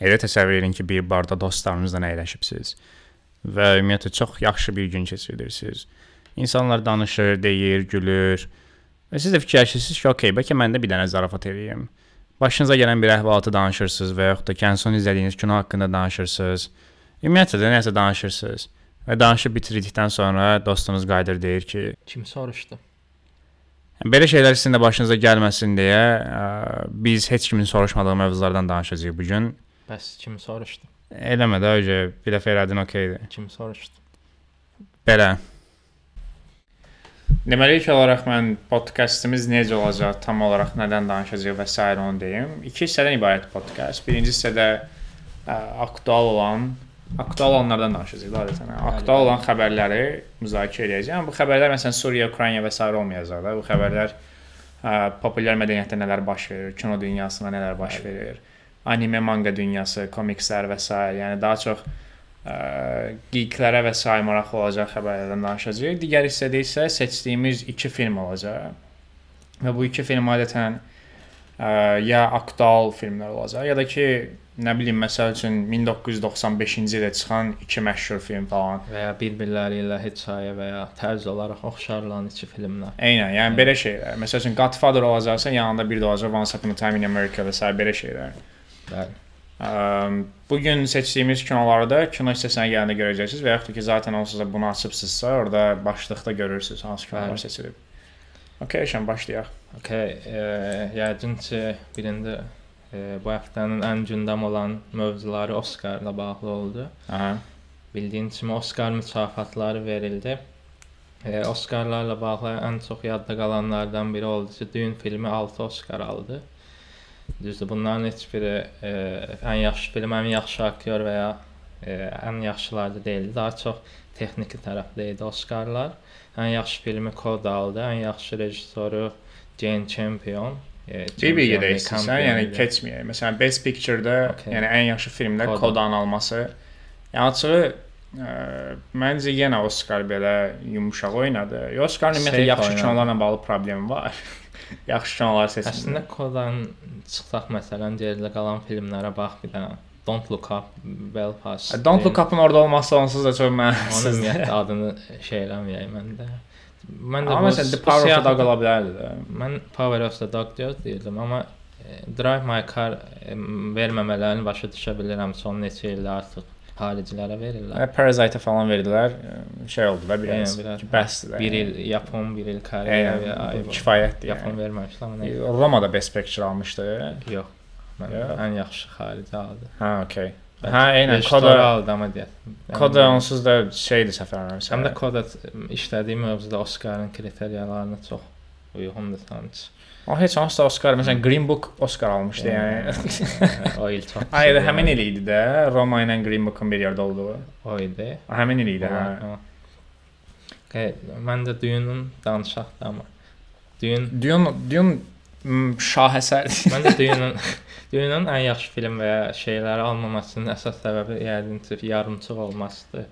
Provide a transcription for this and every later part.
Elə təsəvvür edin ki, bir barda dostlarınızla əyləşibsiniz və ümumiyyətlə çox yaxşı bir gün keçirirsiniz. İnsanlar danışır, deyir, gülür. Və siz də fikirləşirsiniz ki, okey, bəlkə mən də bir dənə zarafat eləyim. Başınıza gələn bir əhvalatı danışırsınız və yaxud da ən son izlədiyiniz kino haqqında danışırsınız. Ümumiyyətlə də nəsə danışırsınız. Və danışıb bitirdikdən sonra dostunuz qayıdır deyir ki, Kim soruşdu? belə şeylər sizin də başınıza gəlməsin deyə ə, biz heç kimin soruşmadığı mövzulardan danışacağıq bu gün. Bəs kim soruşdu? Eləmə də öcə bir dəfə elədin okeydir. Kim soruşdu? Belə. Deməli ilk olaraq mən podkastımız necə olacaq, tam olaraq nədən danışacağıq və s. onu deyim. İki hissədən ibarət podkast. Birinci hissədə ə, aktual olan, aktual olanlardan danışacağıq da adətən. Aktual olan xəbərləri müzakirə edəcəm. Bu xəbərlər məsələn Suriya, Ukrayna və s. olmayacaq da. Bu xəbərlər ə, populyar mədəniyyətdə nələr baş verir, kino dünyasında nələr baş verir, anime, manga dünyası, komikslər və s. yəni daha çox ə, geeklərə və s. maraqlı olacaq xəbərlərdən danışacağıq. Digər hissədə isə seçdiyimiz 2 film olacaq. Və bu 2 film adətən ə, ya aktual filmlər olacaq, ya da ki, nə bilim, məsəl üçün 1995-ci ildə çıxan 2 məşhur film falan. Və ya bir-birləri ilə hekayə və ya tərz olaraq oxşarlan iki filmlər. Eynən, yəni belə şeylər. Məsəl üçün Godfather olacaqsa, yanında bir də olacaq Once Upon a Time in America və s. belə şeylər. Bəli. Bu gün seçdiyimiz kinolarda kino hissəsinə gələndə görəcəksiniz və yaxud da ki, zaten onsuz da bunu açıbsınızsa, orada başlıqda görürsüz hansı kinolar Bəli. seçilib. Okay, şən başlayaq. Okay, e, yəqin ki, birində e, bu həftənin ən gündəm olan mövzuları Oscarla bağlı oldu. Aha. Bildiyin kimi Oscar mükafatları verildi. E, Oscarlarla bağlı ən çox yadda qalanlardan biri oldu ki, Dune filmi 6 Oscar aldı. Düzdür, bunların heç biri e, ən yaxşı film, ən yaxşı aktyor və ya e, ən yaxşıları deyildi. Daha çox texniki tərəfdə idi Oscarlar. Ən yaxşı filmi Coda aldı, ən yaxşı rejissoru Jane Campion. E, Bir-bir deyil, istəyirsən, yəni keçməyək. Məsələn, Best Picture-da, Okay. yəni ən yaxşı filmdə Koda. Kodanın alması. Yəni açığı ə, məncə yenə Oscar belə yumşaq oynadı. Oscarın ümumiyyətlə yaxşı kinolarla bağlı problemi var. yaxşı kinolar seçmir. Əslində Kodan çıxsaq məsələn geridə qalan filmlərə bax bir dənə Don't Look Up, Belfast. Don't Look Up-ın orada olması onsuz da çox Onun mənasızdır. ümumiyyətlə adını şey eləməyək məndə. Mən də Amma məsələn The Power of the Dog ola bilərdi də. Mən Power of the Dog deyirdim, amma e, Drive My Car e, verməmələrini başa düşə bilirəm. Son neçə ildə artıq xaricilərə verirlər. Və Parasite-ə falan verdilər. Şey oldu da biraz. Yəni, biraz. Bəsdir. də. Bir il Yapon, bir il Koreya və Yəni, bu kifayətdir. Yapon Yəni. verməmişlər, amma nə? Romada Best Picture almışdı. Yox. Mən Yox. ən yaxşı xarici aldı. Okay. Bəlkə Ha, eynən Koda aldı amma deyək. Koda onsuz da şeydir səfərləmirsə. Həm də Koda işlədiyi mövzuda Oscarın kriteriyalarına çox uyğundur sanki. O heç hansı da Oscar, məsələn Green Book Oscar almışdı yəni. o il çox. Ay həmin il idi də Roma ilə Green Book-un bir yerdə olduğu. o idi. Həmin il idi. Hə. Okay, mən də düyünün danışaq da amma. Düyün Dune Dune m, şahəsərdir. mən də düyünün düyünün ən yaxşı film və ya şeyləri almamasının əsas səbəbi yəqin ki, yarımçıq olmasıdır.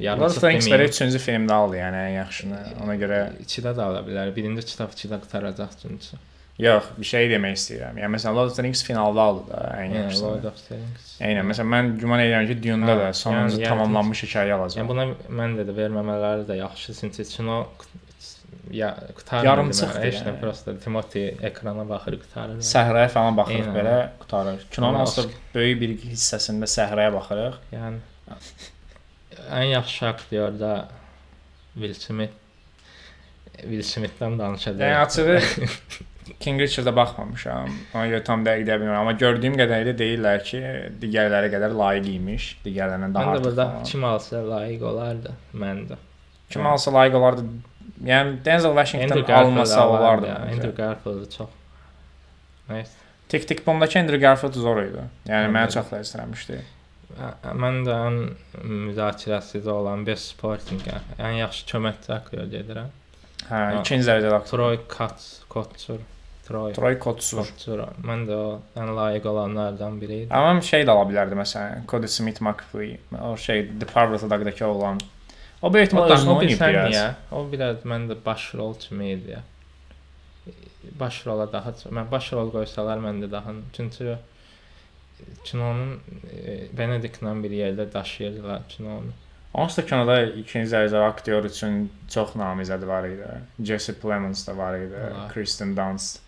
Lord of the Rings belə üçüncü filmdə aldı, yəni ən yaxşını. Ona görə ikidə də ala bilər. Birinci kitab ikidə qutaracaq çünki. yox, bir şey demək istəyirəm. Yəni məsələn Lord of the Rings finalda aldı da ən Yəni yaxşısını. Lord of the Rings. Eynən, məsələn mən güman edirəm ki, Dune-da da sonuncu yəni- yəni- tamamlanmış hekayə alacaq. Yəni buna mən də, də verməmələri də yaxşı çünki kino ya qutarmır. Yarımçıqdır deməli, Heç nə yəni. prosta Timothy ekrana baxır qutarır. Səhraya falan baxırıq Eynən. belə qutarır. Kinonun da böyük bir hissəsində səhraya baxırıq. Yəni ən yaxşı aktyor da Will Smith. Will Smithdən danışacağıq. Yəni açığı King Richard-a baxmamışam. Ona görə tam dəqiq deyə bilmirəm, amma gördüyüm qədərilə deyirlər ki, digərləri qədər layiq imiş, digərlərindən daha Mən də artıq. burada falan. kim alsa layiq olardı. Mən də. Kim alsa layiq olardı. Yəni Denzel Washington almasa olardı. Ya. Andrew Garfield çox. Nəysə. Tik Tik Boom'dakı Andrew Garfield zor idi. Yəni Mən mənə də. çox ləzzətlənmişdi. Mən də ən müzakirəsiz olan Best Supporting ən yaxşı köməkçi aktyor gedirəm. Hə, ikinci dərəcəli aktyor. Troy Kotz, Kotsur, Troy. Troy Kotsur. Kotsur. Mən də o ən layiq olanlardan biri idi. Amma şey də ala bilərdi məsələn, Cody Smith McPhee, o şey The Power of the Dog-dakı oğlan. O böyük ehtimal özünü oynayıb biraz. niyə? O biraz məndə baş rol kimi idi. Baş rola daha çox. Mən baş rol qoysalar məndə daha çünki kinonun e, Benedictlə bir yerdə daşıyırdılar kinonu. Onsuz da kinoda ikinci dərəcəli aktyor üçün çox namizəd var idi. Jesse Plemons da var idi. Var. Kristen Dunst.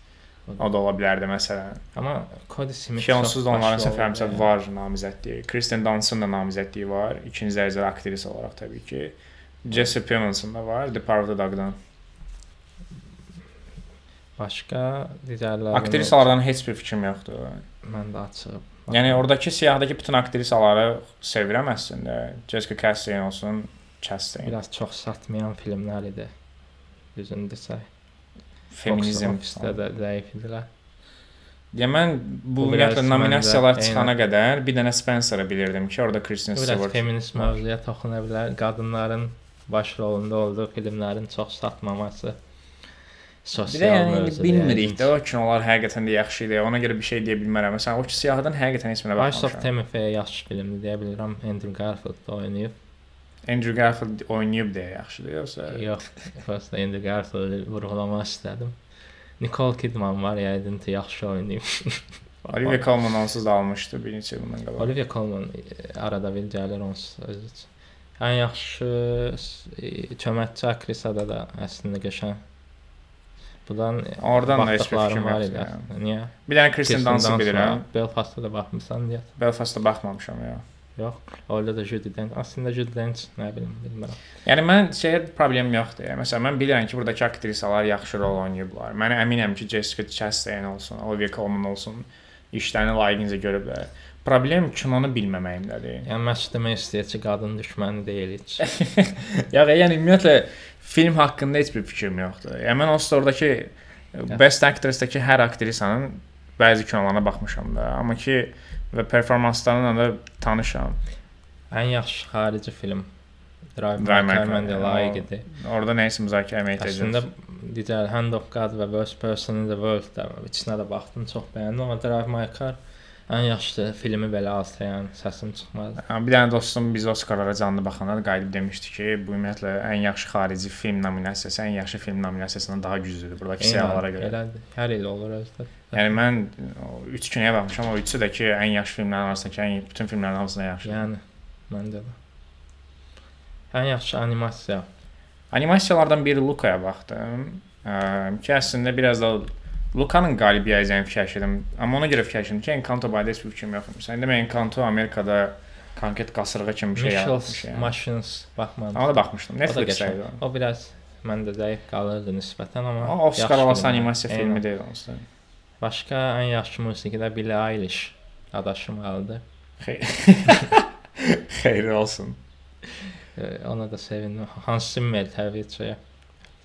O da ola bilərdi məsələn. Amma Cody Smith Ki onsuz da onların səfərimizə oldu, var namizədliyi. Kristen Dunst'ın da namizədliyi var. İkinci dərəcəli aktrisa olaraq təbii ki. Jesse Plemons'un da var. The Power of the Dog-dan. Başqa digərləri. Aktrisalardan heç bir fikrim yoxdur. mən də açıb. Yəni oradakı siyahıdakı bütün aktrisaları sevirəm əslində. Jessica Chastain olsun, Chastain. biraz çox satmayan filmlər idi. Düzünü desək. Feminizm. Ofisdə də zəif idilər. Ya mən bu biraz ümumiyyətlə nominasiyalar çıxana qədər bir dənə Spencer-ı bilirdim ki, orada Kristen Biraz Stewart. feminist mövzuya toxuna bilər. Qadınların baş rolunda olduğu filmlərin çox satmaması. Bir Sosial də yəni bilmirik də o kinolar həqiqətən də yaxşı idi. Ona görə bir şey deyə bilmərəm. Məsələn, o ki siyahıdan həqiqətən heç mənə Vice of baxmamışam. Timothy yaxşı filmdir deyə bilirəm. Andrew Garfield da oynayıb. Andrew Garfield oynayıb deyə yaxşıdır yoxsa? Yox, prosta Andrew Garfield vurğulamaq istədim. Nicole Kidman var, yəqin ki, yaxşı oynayıb. Olivia Colman onsuz da almışdı bir neçə bundan qabaq. Olivia Colman arada bir gəlir onsuz özü üçün. Ən yaxşı köməkçi aktrisada da əslində qəşəng. Budan Oradan da heç bir fikrim var idi. yəni. Niyə? Bir dənə Kristen Dunst bilirəm. Belfast-da da baxmısan deyə. Belfast-da baxmamışam ya. Yox. Orada da Judy Dench. Əslində Judy Dench nə bilim, bilmirəm. Yəni mən şeyə problem yoxdur. Yəni, məsələn mən bilirəm ki, buradakı aktrisalar yaxşı rol oynayıblar. Mən əminəm ki, Jessica Chastain olsun, Olivia Colman olsun, işlərini layiqincə görüblər. Problem kinonu bilməməyimdədir. Yəni məşq demək istəyir ki, qadın düşməni deyil heç. Ya yəni ümumiyyətlə film haqqında heç bir fikrim yoxdur. Yəni mən onsuz da oradakı Best Actress-dakı hər aktrisanın bəzi kinolarına baxmışam da, amma ki və performanslarına da tanışam. Ən yaxşı xarici film Drive My Car məndə layiq idi. Orada nə isə müzakirə etmək Əslində edəcəyik. digər Hand of God və Worst Person in the World da içinə də baxdım, çox bəyəndim. Amma Drive My Car ən yaxşı filmi belə alsa, yəni səsim çıxmadı. Amma Bir dənə dostum biz Oskarlara canlı baxanda da qayıdıb demişdi ki, bu ümumiyyətlə ən yaxşı xarici film nominasiyası ən yaxşı film nominasiyasından daha güclüdür buradakı siyahılara görə. Elədir. Hər il olur özdə. Yəni mən o 3 kinoya baxmışam, o üçü də ki, ən yaxşı filmlərin arasındakı ən bütün filmlərin hamısından yaxşı. Yəni məndə də. Ən yaxşı animasiya. Animasiyalardan biri Lukaya baxdım. Ə, ki əslində biraz da Lukanın qalibiyyətini fikirləşdim. Amma ona görə fikirləşdim ki, Encanto barədə heç bir fikrim yox imiş. İndi mən Encanto Amerikada konkret qasırğa kimi bir şey yaratmış yəni. Machines baxmadım. Ona da baxmışdım. Netflixdə idi. o. Biraz məndə zəif qalırdı nisbətən, amma O Oscar filmdir. animasiya filmi deyil onsuz. Başqa ən yaxşı musiqidə Billie Eilish adaşım aldı. Xeyir olsun. Ona da sevindim. Hans Zimmer təbii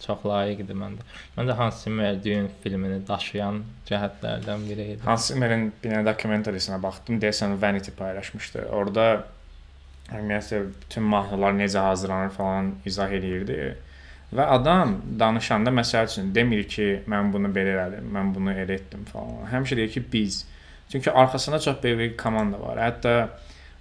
çox layiq idi məndə. Məndə Hans Zimmer düyün filmini daşıyan cəhətlərdən biri idi. Hans Zimmer'in bir dokumentarisinə baxdım. Deyəsən Vanity paylaşmışdı. Orada ümumiyyətlə bütün mahnılar necə hazırlanır falan izah eləyirdi. Və adam danışanda məsəl üçün demir ki, mən bunu belə elədim, mən bunu elə etdim falan. Həmişə deyir ki, biz. Çünki arxasında çox böyük bir komanda var. Hətta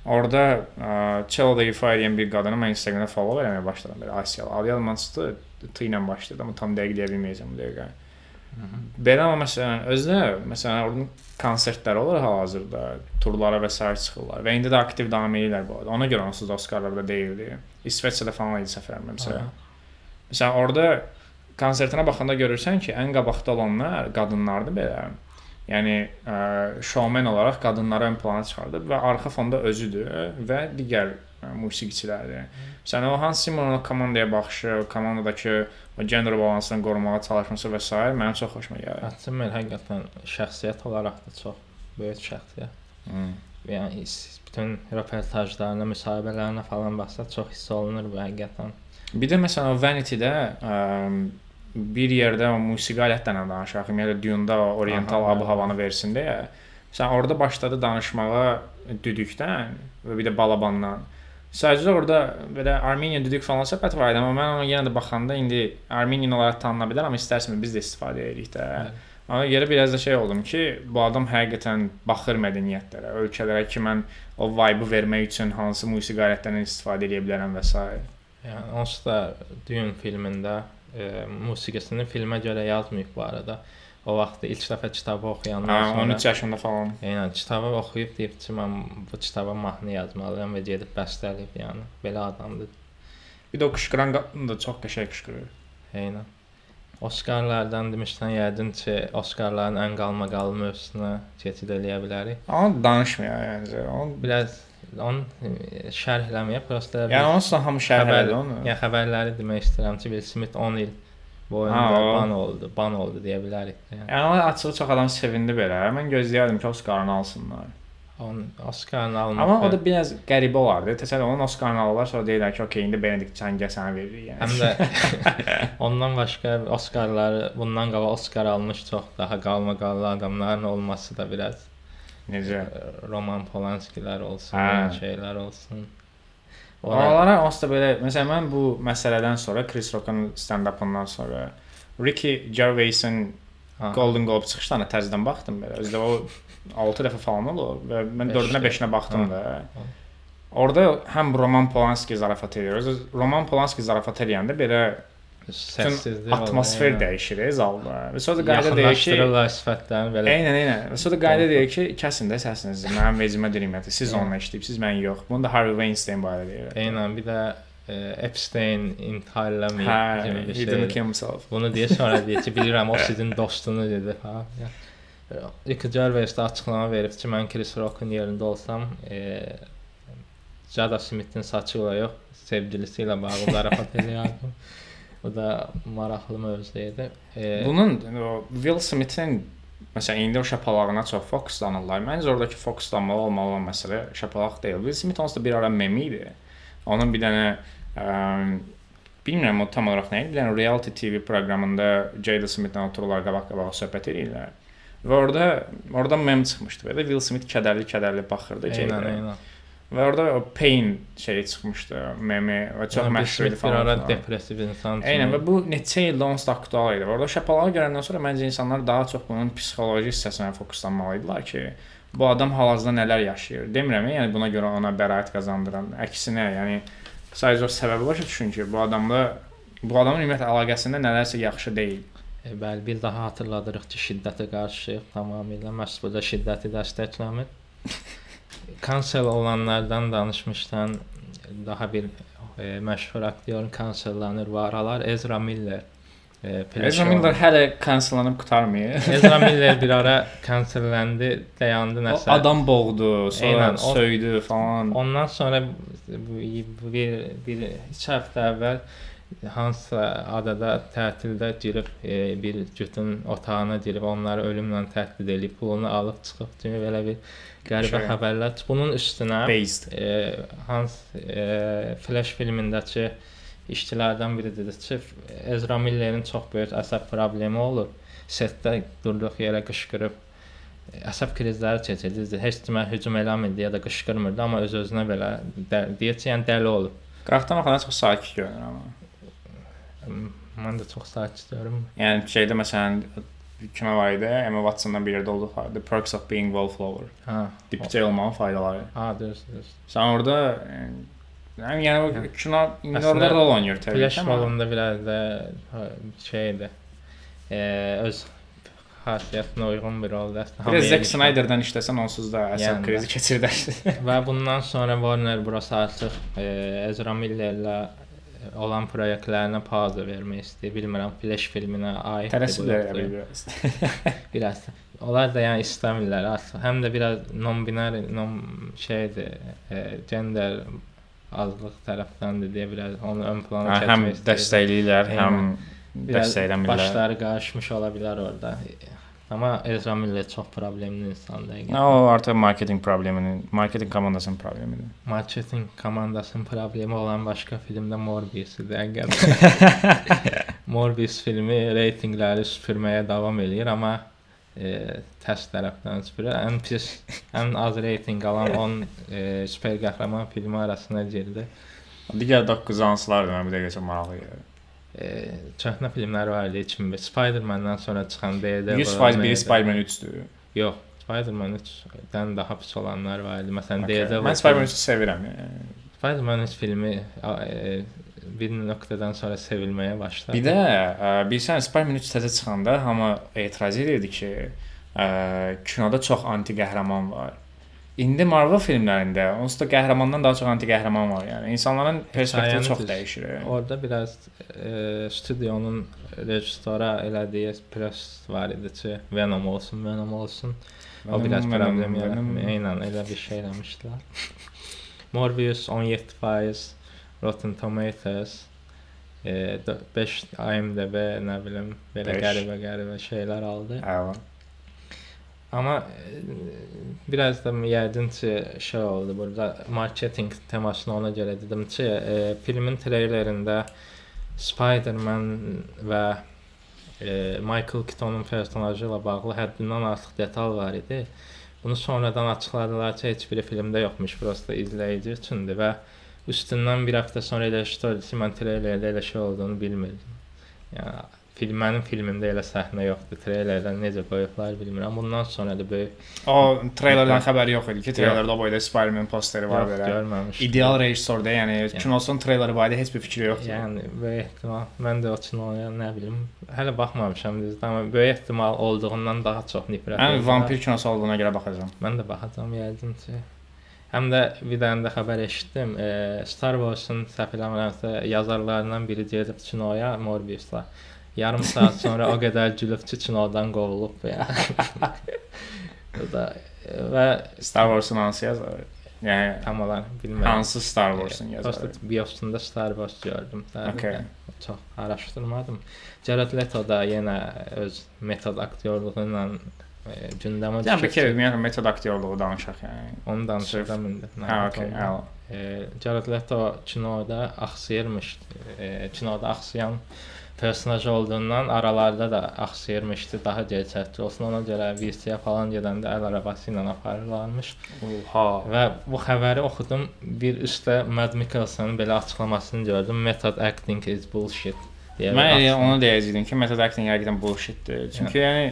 orada ə, cello-da ifa edən bir qadını mən Instagramda follow eləməyə başladım belə Asiyalı. Adı yadıma çıxdı. T ilə başladı, amma tam dəqiq deyə bilməyəcəm bu dəqiqə. Belə amma məsələn özdə məsələn orada konsertlər olur hal-hazırda, turlara və sair çıxırlar və indi də aktiv davam edirlər bu arada. Ona görə onsuz da Oskarlarda deyildi. İsveçrədə falan idi səfərəm məsələn. Məsələn orada konsertinə baxanda görürsən ki, ən qabaqda olanlar qadınlardır belə. Yəni ə, şoumen olaraq qadınları ön plana çıxardıb və arxa fonda özüdür və digər ə, musiqiçilərdir. Məsələn o Hans o komandaya baxışı, komandadakı gender balansını qorumağa çalışması və s. mənim çox xoşuma gəlir. Hans Zimmer həqiqətən şəxsiyyət olaraq da çox böyük şəxsiyyət. Hmm. Yəni bütün reportajlarına, müsahibələrinə falan baxsa çox hiss olunur bu həqiqətən. Bir də məsələn Vanity-də bir yerdə musiqi alətlərindən danışaq. Ümumiyyətlə Dune-da o oriental ab-havanı versin deyə. Sən orada başladı danışmağa düdükdən və bir də balabandan. Sadəcə orada belə Armeniya düdük falan söhbət var idi, amma mən ona yenə də baxanda indi Armeniyan olaraq tanına bilər, amma istərsən biz də istifadə edirik də. Bəli. Ona görə biraz da şey oldum ki, bu adam həqiqətən baxır mədəniyyətlərə, ölkələrə ki, mən o vibe-ı vermək üçün hansı musiqi alətlərindən istifadə edə bilərəm və s. Yəni onsuz da Dune filmində e, musiqisini filmə görə yazmayıb bu arada. o vaxt ilk dəfə kitabı oxuyandan Hə, sonra 13 yaşında falan. Eynən kitabı oxuyub deyib ki, mən bu kitaba mahnı yazmalıyam və gedib bəstələyib, yəni belə adamdır. Bir də o qışqıran qadın da çox qəşəng qışqırır. Eynən. Oskarlardan demişsən, yəqin ki, Oskarların ən qalmaqalı mövzusuna keçid eləyə bilərik. Amma danışmıyor yəni. Onu Biraz onu şərh eləməyə prosta yəni onsuz hamı şərh elədi onu. yəni xəbərləri demək istəyirəm ki, Will Smith 10 il o. ban oldu, ban oldu deyə bilərik. Yəni Yəni açığı çox adam sevindi belə. Mən gözləyərdim ki, Oscar'ını alsınlar. onun Oskarını almaq. Amma o da biraz qəribə olardı. Təsəvvür onun Oscar'ını alırlar, sonra deyirlər ki, "Okey, indi Benedict Cangə sənə veririk." Yəni. Həm də ondan başqa Oskarları bundan qabaq Oskar almış çox daha qalmaqallı adamların olması da biraz necə? Roman Polanskilər olsun, Hə. şeylər olsun. Ora Oralara onsuz da belə, məsələn mən bu məsələdən sonra Chris Rock'un stand-up'ından sonra Ricky Gervais'in. Golden Globe çıxışlarına təzədən baxdım belə. Özdə o 6 dəfə falan olub və mən Beş 4-ünə də. 5-inə baxdım da. Orada həm Roman Polanski zarafat edir. Özü Roman Polanski zarafat edəndə belə səssizlik atmosfer dəyişir e, zalda. Və sonra da qayda deyir ki, sifətlərini belə. Eynən, eynən. Və sonra da qayda deyir ki, kəsin də səsinizi. Mənim vecimə deyirəm, siz onunla işləyibsiz, mən yox. Bunu da Harvey Weinstein barədə deyir. Eynən bir də e, Epstein intihar eləməyib Hə, kimi bir şey. Bunu deyə sonra deyir ki, bilirəm o sizin dostunuz idi, ha. Ricky Gervais də açıqlama verib ki, mən Chris Rock'un yerində olsam, e, Jada Smith-in saçı ilə yox, sevgilisi ilə bağlı zarafat eləyərdim. O da maraqlı mövzu idi. E, Bunun o Will Smith-in məsələn indi o şapalağına çox fokuslanırlar. Məncə oradakı fokuslanmalı olmalı olan məsələ şapalaq deyil. Will Smith onsuz da bir ara meme idi. Onun bir dənə ə, bilmirəm o tam olaraq nə idi. Bir dənə reality TV proqramında Jada Smith-lə otururlar qabaq-qabağa söhbət edirlər. Və orada orada mem çıxmışdı. Belə Will Smith kədərli-kədərli baxırdı eynən, Jada. eynən. Və orada o pain şeyi çıxmışdı, meme və çox məşhur idi Smith bir falan. ara depressiv insan Eynən və bu neçə ildə onsuz da aktual idi. Orada şapalağı görəndən sonra məncə insanlar daha çox bunun psixoloji hissəsinə fokuslanmalı idilər ki, bu adam hal-hazırda nələr yaşayır. Demirəm, yəni buna görə ona bəraət qazandıran. Əksinə, yəni sadəcə o səbəbi başa düşün ki, bu adamla bu adamın ümumiyyətlə əlaqəsində nələrsə yaxşı deyil. E, bəli, bir daha xatırladırıq ki, şiddətə qarşıyıq tamamilə. Məhz burada şiddəti dəstəkləmir. Kansel olanlardan danışmışdan daha bir e, məşhur aktyorun kansellanır var aralar Ezra Miller. E, Ezra Miller hələ kansellanıb qurtarmayıb. Ezra Miller bir ara kanselləndi, dayandı O nəsə. adam boğdu, sonra Eynən, o- söydü falan. Ondan sonra bu- bir bir 2 həftə əvvəl hansısa adada tətildə girib e, bir cütün otağına girib onları ölümlə təhdid edib pulunu alıb çıxıb kimi belə bir qəribə Şey. xəbərlər. Bunun üstünə based. e, Hans e, Flash filmindəki işçilərdən biri dedi ki, Ezra Miller'in çox böyük əsəb problemi olur. Setdə durduq yerə qışqırıb əsəb krizləri keçirdi. Heç kimə hücum eləmirdi ya da qışqırmırdı, amma öz-özünə belə ki, yəni dəli olub. Qıraqdan baxanda çox sakit görünür amma. Mən də çox sakit görürəm. Yəni şeydə məsələn kimə var idi? Emma Watson'dan bir yerdə olduqları The Perks of Being Wallflower. Ha. Dipçə olmanın faydaları. Ha, düz, düz. Sən orada yəni, yəni o Hə. kino orada rol oynayır təbii Flash ki. amma- rolunda biraz da şeydir. E, öz xasiyyətinə uyğun bir roldur. Əslində Bir də hamıya Zack. Snyder'dan işləsən onsuz da əsəb Yəni krizi keçirdər. Və bundan sonra Warner Bros artıq e, Ezra Millerlə olan proyektlərinə pauza vermək istəyir. Bilmirəm, Flash filminə aid Tələsiblər elə biraz. biraz. Onlar da yəni istəmirlər artıq. Həm də biraz non-binary, non şeydir, e, gender azlıq tərəfdəndir deyə biraz onu ön plana Hə, Həm keçmək istəyir. dəstəkləyirlər, həm Biraz dəstəkləmirlər. Başları qarışmış ola bilər orada. Amma Ezra Miller çox problemli insandır. həqiqətən. O artıq marketinq probleminin, marketinq komandasının problemidir. Marketing komandasının problemi olan başqa film də Morbius-dir həqiqətən. Morbius filmi reytinqləri süpürməyə davam eləyir, amma e, tərs tərəfdən süpürür. Ən pis, ən az reytinq alan 10 e, super qəhrəman filmi arasına girdi. Digər 9 hansılardır mən bir dəqiqə çox maraqlı gəlir. E, köhnə filmlər var idi 2005. Spider-Man-dan sonra çıxan Daredevil. 100% biri? Spider-Man 3-dür. Yox, Spider-Man 3-dən daha pis olanlar var idi. Məsələn, Okay. Daredevil. Mən Spider-Man 3-ü sevirəm. yəni. Spider-Man 3 filmi e, bir nöqtədən sonra sevilməyə başladı. Bir də ə, bilirsən Spider-Man 3 təzə çıxanda hamı etiraz edirdi ki, ə, kinoda çox anti qəhrəman var. İndi Marvel filmlərində onsuz da qəhrəmandan daha çox anti qəhrəman var. Yəni insanların perspektivi çox dəyişir. Orada biraz e, stüdyonun rejissora elədiyi press var idi ki, Venom olsun, Venom olsun. O biraz Venom, problem Venom, yaratdı. Venom. Eynən elə bir şey eləmişdilər. Morbius 17%, Rotten Tomatoes e, 5 IMDb nə bilim belə Beş. qəribə qəribə şeylər aldı. Əla. Amma e, biraz da yəqin ki şey oldu burada marketinq temasını ona görə dedim ki, e, filmin treylerində Spider-Man və e, Michael Keatonun personajı ilə bağlı həddindən artıq detal var idi. Bunu sonradan açıqladılar ki, heç biri filmdə yoxmuş, prosta izləyici üçündür və üstündən bir həftə sonra elə şey oldu ki, mən treylerdə elə şey olduğunu bilmirdim. Yəni film mənim filmimdə elə səhnə yoxdur. Treylerdə necə qoyublar bilmirəm. Bundan sonra da böyük O treylerdən xəbəri yox idi ki, treylerdə boyda Spider-Man posteri var yox, belə. görməmişdim. İdeal rejissorda, yəni kinosun treyleri barədə heç bir fikri yoxdur. Yəni böyük ehtimal mən də o kinoya nə bilim hələ baxmamışam düzdür, amma böyük ehtimal olduğundan daha çox nifrət Ən edirəm. vampir kinosu olduğuna görə baxacağam. Mən də baxacağam yəqin ki. Həm də bir dənə də xəbər eşitdim. E, Star Wars-un səhv eləmirəmsə yazarlarından biri gedib kinoya Morbius-la. Yarım saat sonra o qədər gülüb ki, kinodan qovulub ya. da e, və Star Wars-un hansı yazarı? Yəni tam olaraq bilmirəm. hansı Star Wars-un Prosta yazarı? biosunda Star Wars gördüm. Okay. Çox araşdırmadım. Jared Leto da yenə öz metod aktyorluğu ilə e, gündəmə Yəni bir düşür. kere ümumiyyətlə metod aktyorluğu danışaq yəni. Onu danışacağım indi. Hə, okey. E, Jared Leto kinoda axsıyırmış. E, kinoda axsayan personaj olduğundan aralarda da axsıyırmışdı. Daha gerçəkçi olsun. Ona görə VC-yə falan gedəndə əl arabası ilə aparırlarmış. Oha. Və bu xəbəri oxudum. Bir üstə Mad Mikkelsen'in belə açıqlamasını gördüm. Method acting is bullshit. Mən elə onu deyəcəydim ki, method acting həqiqətən bullshitdir. Çünki yəni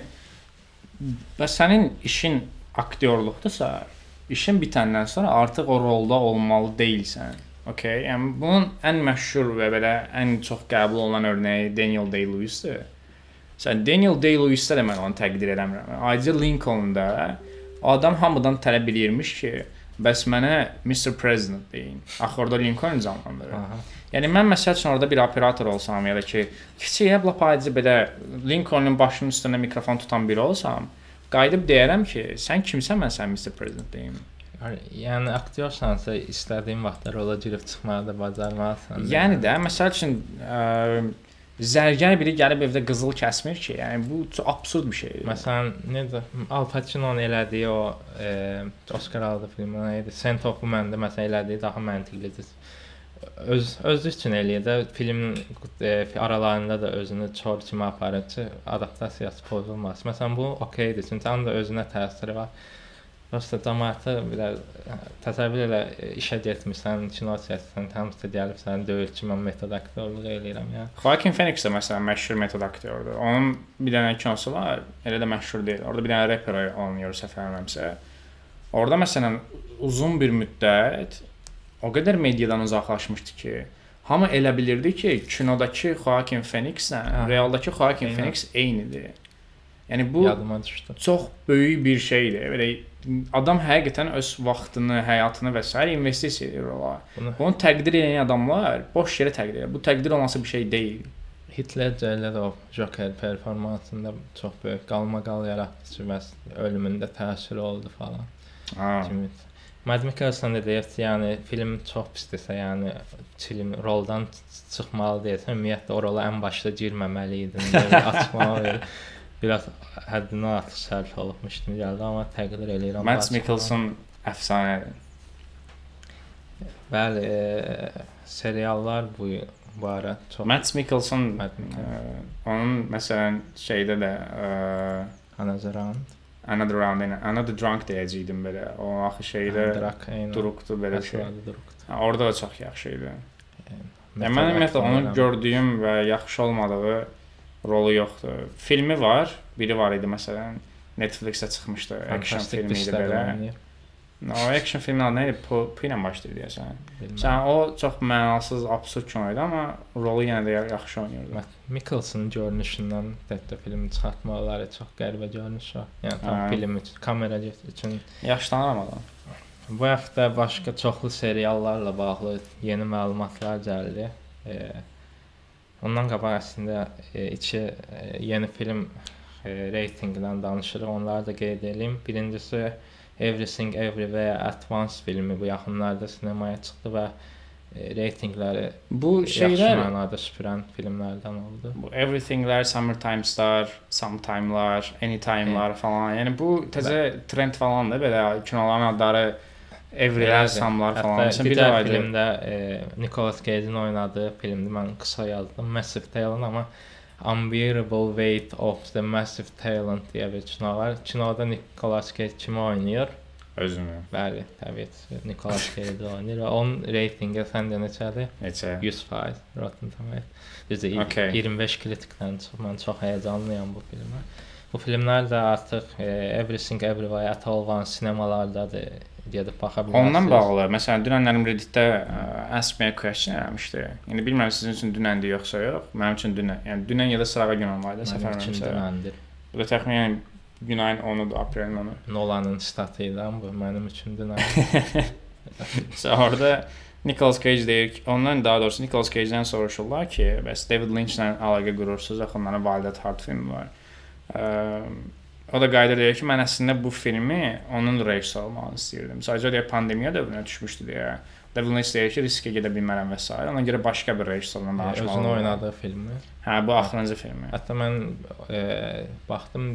bəs sənin işin aktyorluqdursa, işin bitəndən sonra artıq o rolda olmalı deyilsən. Okay? Yəni bunun ən məşhur və belə ən çox qəbul olunan örnəyi Daniel Day-Lewis-dir. Sən Daniel Day-Lewis-də də mən onu təqdir edirəm. Ayrıca Lincoln-da adam hamıdan tələb eləyirmiş ki, bəs mənə Mr. President deyin. Axı orada Lincoln canlandırır. Aha. Yəni mən məsəl üçün orada bir operator olsam ya da ki, kiçik ya lap adi belə Lincolnun başının üstündə mikrofon tutan biri olsam, qayıdıb deyərəm ki, sən kimsən mən sən Mr. President deyim. Yəni aktyorsansa istədiyin vaxtda rola girib çıxmağı da bacarmalısan. Yəni də məsəl üçün ə, zərgər biri gəlib evdə qızıl kəsmir ki, yəni bu çox absurd bir şeydir. Məsələn, necə Al Pacino'nun elədiyi o e, Oscar aldı filmi idi? Scent of Woman-da məsələn elədiyi daha məntiqlidir. Öz özü üçün eləyir də filmin e, aralarında da özünü çor kimi aparır ki, adaptasiyası pozulmasın. Məsələn, bu okeydir, çünki onun da özünə təsiri var. Prosta cəmaətə biraz təsəvvür elə işə getmirsən, kino çəkirsən, hamısı gəlib səni döyür ki, mən metod aktyorluq eləyirəm ya. Joaquin Phoenix də məsələn məşhur metod aktyordur. Onun bir dənə kinosu var, elə də məşhur deyil. Orada bir dənə rapper oynayır səhv eləmirəmsə. Orada məsələn uzun bir müddət o qədər mediadan uzaqlaşmışdı ki, hamı elə bilirdi ki, kinodakı Joaquin Phoenix-lə realdakı Joaquin. Phoenix eynidir. Yəni bu Yadıma düşdü. çox böyük bir şeydir. Belə adam həqiqətən öz vaxtını, həyatını və s. investisiya edir ola. Bunu təqdir edən adamlar boş yerə təqdir edir. Bu təqdir olması bir şey deyil. Hitler o Joker performansında çox böyük qalmaqal yaratdı bəs ölümündə təsiri oldu falan. Ha. Kimi. Mad Mikkelsen də deyir ki, yəni film çox pisdirsə, yəni film roldan çıxmalı deyilsə, ümumiyyətlə o rola ən başda girməməli deyə açıqlama verir. Biraz həddindən artıq sərt olubmuş kimi gəldi, amma təqdir eləyirəm. Mads. Mikkelsen əfsanədir. Bəli, e, seriallar bu bu ara çox Mads Mikkelsen ə, onun məsələn şeydə də ə, Anazaran, Another Round, yəni Another Drunk deyəcəydim belə. O axı şeydə duruqdu belə şey. Orada da çox yaxşı idi. Yəni mən ümumiyyətlə onun gördüyüm və yaxşı olmadığı rolu yoxdur. Filmi var, biri var idi məsələn Netflix-ə çıxmışdı, action filmi idi belə. O action filmin adı nə idi? P, ilə başlayır deyəsən. Sən o çox mənasız, absurd kino idi, amma rolu yenə də ya- yaxşı oynayırdı. Matt Mikkelsen'ın görünüşündən dəttə filmi çıxartmaları çox qəribə görünüş var. Yəni tam Hə. film üçün, kamera üçün. Yaşlanıram adam. Bu həftə başqa çoxlu seriallarla bağlı yeni məlumatlar gəldi. E, ondan qabaq əslində e, iki e, yeni film e, reytinqindən danışırıq. Onları da qeyd edeyim. Birincisi Everything Everywhere at Once filmi bu yaxınlarda sinemaya çıxdı və e, reytinqləri Bu şeylər mənada süpürən filmlərdən oldu. bu everythinglər, summertimes'lar, sometime'lar, anytime'lar falan. Yəni bu təzə trend falan da belə kinoların adları Elədir. samlar falan. Hətta Məsələn, bir bir də filmdə e, Nicolas Cage-in oynadığı filmdir. Mən qısa yazdım. Massive Talent amma Unbearable Weight of the Massive Talent deyə bir kino var. Kinoda Nicolas Cage kimi oynayır? özünü. Bəli, təbii ki, Nicolas Cage oynayır və onun reytinqi səndə neçədir? Neçə? 100% Rotten Tomatoes. Düzdür, Okay. 25 kritikdən çox mən çox həyəcanlıyam bu filmə. Bu filmlər də artıq e, Everything Everywhere at All One sinemalardadır. Gedib baxa bilərsiniz. Ondan bağlı. Məsələn, dünənlərim Reddit-də ə, Ask Me Question eləmişdi. İndi bilmirəm sizin üçün dünəndir yoxsa yox. Mənim üçün dünən. Yəni dünən ya da sırağa gün olmalı da Mənim üçün səfər dünəndir. Bu da təxminən günayın 10-udur, aprelin 10-u. Nolanın statıyla bu mənim üçün dünən. Sə orada Nicolas Cage deyir ki, ondan daha doğrusu Nicolas Cage-dən soruşurlar ki, bəs David Lynch-lə əlaqə qurursunuz, axı onların Validat Hard filmi var. Ə, o da qayıdır deyir ki, mən əslində bu filmi onun rejissor olmağını istəyirdim. Sadəcə deyə pandemiya dövrünə düşmüşdü deyə. Lynch deyir ki, riskə gedə bilmərəm və s. Ona görə başqa bir rejissorla danışmalıyam. Özünün oynadığı filmi. Hə, bu axırıncı filmi. Hətta mən e, baxdım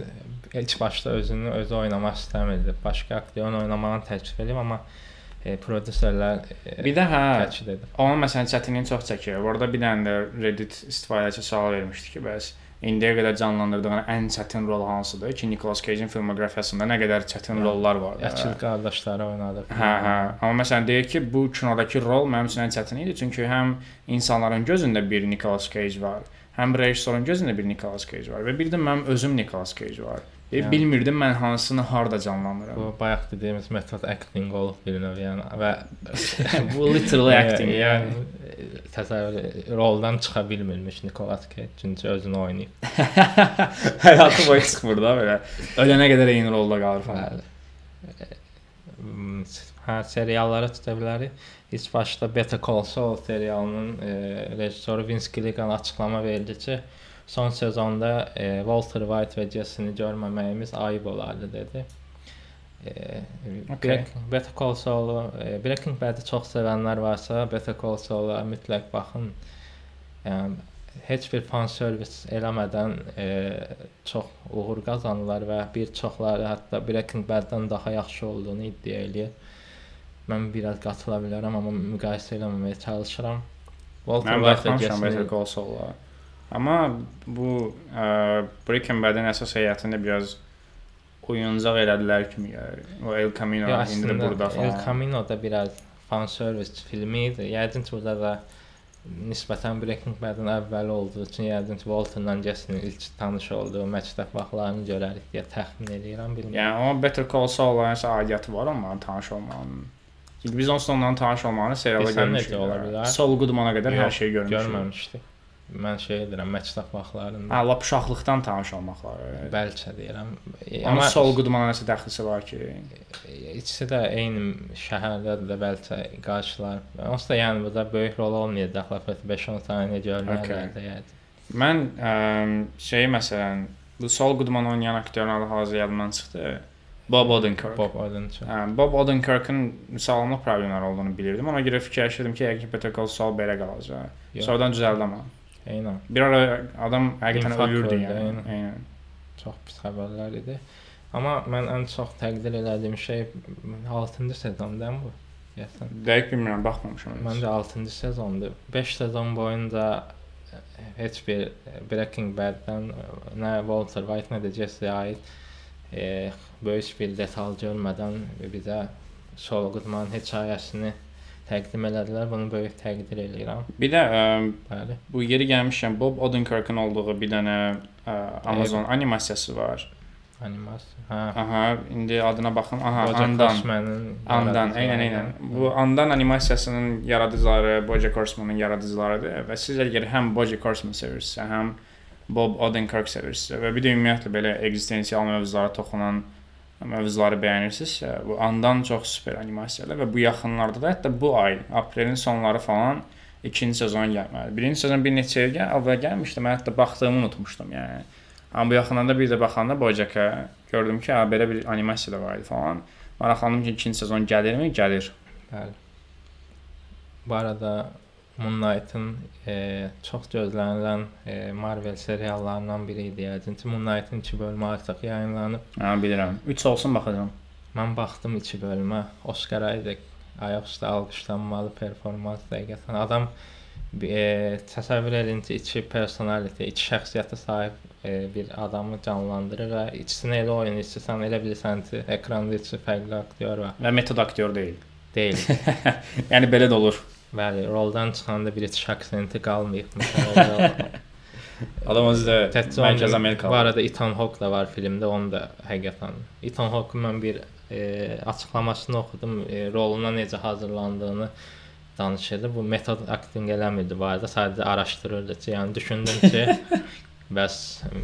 ilk başda özünü özü oynamaq istəmirdi. Başqa aktyorun oynamağını təklif edib amma e, prodüserlər e, Bir də hə, təkid edib. Onun məsələn çətinliyi çox çəkir. Orada bir dənə də Reddit istifadəçi sual vermişdi ki, bəs indiyə qədər canlandırdığın ən çətin rol hansıdır ki, Nicolas Cage-in filmoqrafiyasında nə qədər çətin Hə. rollar var. Əkil qardaşları oynadı. Hə, hə. Amma məsələn deyir ki, bu kinodakı rol mənim üçün ən çətin idi, çünki həm insanların gözündə bir Nicolas Cage var, həm rejissorun gözündə bir Nicolas Cage var və bir də mənim özüm Nicolas Cage var. Yəni- bilmirdim mən hansını harda canlandıram. Bu bayaq dediyimiz metod acting olub bir növ yəni və bu literally acting, yəni. Təsəvvür roldan çıxa bilmirmiş Nicolas Cage çünki özünü oynayıb. Həyatı boyu çıxmır da belə. Ölənə qədər eyni rolda qalır falan. Bəli. Hə, seriallara tuta bilərik. İlk başda Better Call Saul serialının e, rejissoru Vince Gilligan açıqlama verdi ki, son sezonda e, Walter White və Jesse-ni görməməyimiz ayıb olardı dedi. Okay. Better Call Saul, e, Breaking Bad-i çox sevənlər varsa, Better Call Saul-a mütləq baxın. Yəni heç bir fan servis eləmədən e, çox uğur qazanırlar və bir çoxları hətta Breaking Bad-dan daha yaxşı olduğunu iddia eləyir. Mən biraz qatıla bilərəm, amma müqayisə eləməməyə çalışıram. Walter Mən baxmışam Better Call Saul-a. Amma bu ə, Breaking Bad-in əsas heyətində biraz oyuncaq elədilər kimi gəlir. O El Camino Ya, indi burada falan. El Camino da biraz fan servis filmi idi. Yəqin ki, burada da nisbətən Breaking Bad-in əvvəli olduğu üçün yəqin ki, Walterla Jesse-nin ilk tanış olduğu məktəb vaxtlarını görərik deyə təxmin edirəm, bilmirəm. Yəni amma Better Call Saul-la nəsə aidiyyəti var onların tanış olmağının. Çünki biz onsuz da onların tanış Bilsən görmüşük. necə ola bilər? Saul Goodmana qədər hər Yox, şeyi görmüşük. Görməmişdik. Mən şey edirəm, məktəb vaxtlarında. Hə, lap uşaqlıqdan tanış olmaq var. Bəlkə deyirəm. Amma Saul Goodmana nəsə dəxlisi var ki, ikisi də eyni şəhərdədir də bəlkə qarşılar. Onsuz da yəni burada böyük rol olmayacaq. Lafət 5-10 saniyə görməyəcək Okay. yəni. Mən ə, şey məsələn, bu Saul Goodman oynayan aktyorun adı hazır yadımdan çıxdı. Bob Odenkirk. Bob Odenkirk. Hə, Bob Odenkirk'ın sağlamlıq problemləri olduğunu bilirdim. Ona görə fikirləşirdim ki, yəqin ki, Call Saul belə qalacaq. Yox. Sonradan düzəldi amma. Eynən. Bir ara adam həqiqətən ölürdü yəni. eynən. Eynən. Çox pis xəbərlər idi. Amma mən ən çox təqdir elədiyim şey 6-cı sezondan bu. Yəsən. Dəqiq bilmirəm, baxmamışam. heç. Məncə 6-cı sezondur. 5 sezon boyunca e, heç bir e, Breaking Bad-dan e, nə Walter White nə də Jesse-yə aid e, böyük bir detal görmədən bizə Saul Goodman hekayəsini təqdim elədilər. Bunu böyük təqdir eləyirəm. Bir də ə, Bəli. bu yeri gəlmişəm Bob Odenkirk'ın olduğu bir dənə ə, Amazon animasiyası var. Animasiya. Hə. Aha, indi adına baxım. Aha, Bojack Andan. Andan, eynən, eynən. Bu Andan animasiyasının yaradıcıları BoJack Horseman'ın yaradıcılarıdır və siz əgər həm BoJack Horseman sevirsinizsə, həm Bob Odenkirk sevirsinizsə və bir də ümumiyyətlə belə ekzistensial mövzulara toxunan mövzuları bəyənirsinizsə, bu Andan çox super animasiyadır və bu yaxınlarda da hətta bu ay, aprelin sonları falan ikinci sezon gəlməlidir. Birinci sezon bir neçə il gəl, əvvəl gəlmişdi. Mən hətta baxdığımı unutmuşdum, yəni. Amma bu yaxınlarda bir də baxanda BoJack-a gördüm ki, hə, belə bir animasiya da var idi falan. Maraqlandım ki, ikinci sezon gəlirmi? Gəlir. Bəli. Bu arada Moon Knight-ın e, çox gözlənilən e, Marvel seriallarından biri idi. Yəqin ki, Moon Knight-ın 2 bölümü artıq yayınlanıb. Hə, bilirəm. 3 olsun baxacağam. Mən baxdım 2 bölümə. Oscar idi. Ayaq üstə alqışlanmalı performans dəqiqətən. Adam e, təsəvvür edin ki, iki personality, iki şəxsiyyətə sahib e, bir adamı canlandırır və ikisini elə oynayır ki, sən elə bilirsən ki, ekranda iki fərqli aktyor var. Və metod aktyor deyil. Deyil. yəni belə də olur. Bəli, roldan çıxanda bir iki aksenti qalmayıb. Adam özü də mərkəz Amerikalı. Bu arada Ethan Hawke da var filmdə, onu da həqiqətən. Ethan Hawke-ın mən bir e, açıqlamasını oxudum, e, roluna necə hazırlandığını danışırdı. Bu metod akting eləmirdi bu arada, sadəcə araşdırırdı yəni düşündüm ki, bəs e,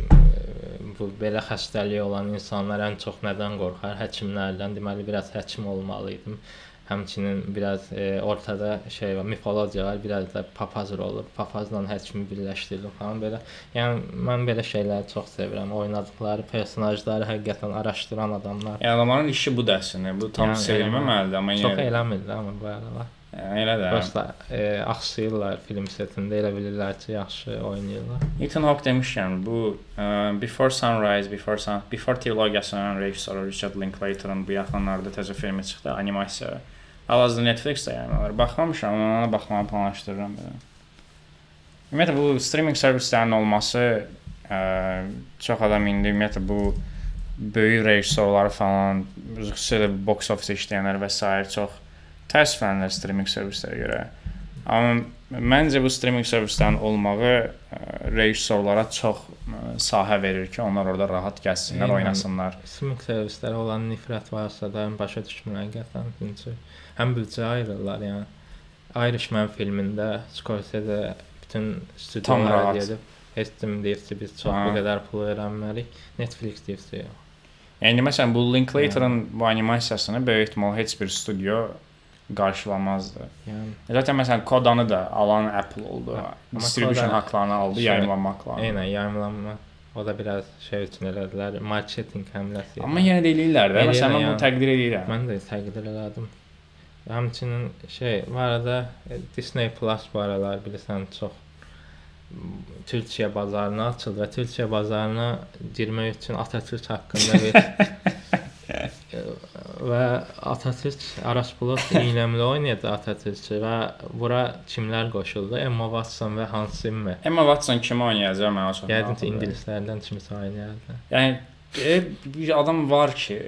bu belə xəstəliyi olan insanlar ən çox nədən qorxar? Həkimlərdən. Deməli biraz həkim olmalı idim. Həmçinin biraz e, ortada şey var, mifologiya var, biraz da papaz rolu, papazla həkimi birləşdirilib falan belə. Yəni mən belə şeyləri çox sevirəm. Oynadıkları personajları həqiqətən araşdıran adamlar. Yəni adamların işi bu dərsini. Bu tam Yəni, sevilməməlidir, amma Çox yenə eləmirlər amma bu aralar. yəni, elə də. Prosta e, axsıyırlar film setində elə bilirlər ki, yaxşı oynayırlar. Ethan Hawke demişkən, bu ə, Before Sunrise, Before Sun, Before trilogiyasının rejissoru Richard Linklater'ın bu yaxınlarda təzə filmi çıxdı, animasiya. Hal-hazırda Netflix-də yayımlanır. Baxmamışam, amma ona baxmağı planlaşdırıram belə. Ümumiyyətlə bu streaming servislərinin olması ə, çox adam indi ümumiyyətlə bu böyük rejissorları falan, xüsusilə box office işləyənlər və s. çox təəssüflənirlər streaming servislərə görə. Amma məncə bu streaming servislərin olmağı ə, rejissorlara çox ə, sahə verir ki, onlar orada rahat gəzsinlər, Eynən. oynasınlar. Streaming servislərə olan nifrət varsa da başa düşmürəm həqiqətən. Çünki həm büdcə ayırırlar, yəni. Irishman filmində Scorsese bütün rahat. gedib heç kim deyir ki, biz çox bu qədər pul verməməliyik. Netflix deyir ki, yox. Yəni məsələn bu Linklater'ın bu animasiyasını böyük ehtimal heç bir studio qarşılamazdı. Yəni Zaten məsələn Kodanı da alan Apple oldu. Amma Distribution haqqlarını aldı, Şey, yayımlanmaqla. eynən yayımlanma o da biraz şey üçün elədilər, marketinq həmləsi. Amma yenə də eləyirlər də. Məsələn mən bunu təqdir edirəm. Mən də təqdir elədim. Həmçinin şey, bu arada e, Disney Plus bu aralar bilirsən çox Türkiyə bazarına açıldı və Türkiyə bazarına girmək üçün Atatürk haqqında bir və Atatürk Aras Bulut İynəmli oynayacaq Atatürkü və bura kimlər qoşuldu? Emma Watson və Hans Zimmer. Emma Watson kimi oynayacaq mən çox. Yəqin ki, ingilislərdən kimisə oynayardı. Yəni e, bir adam var ki,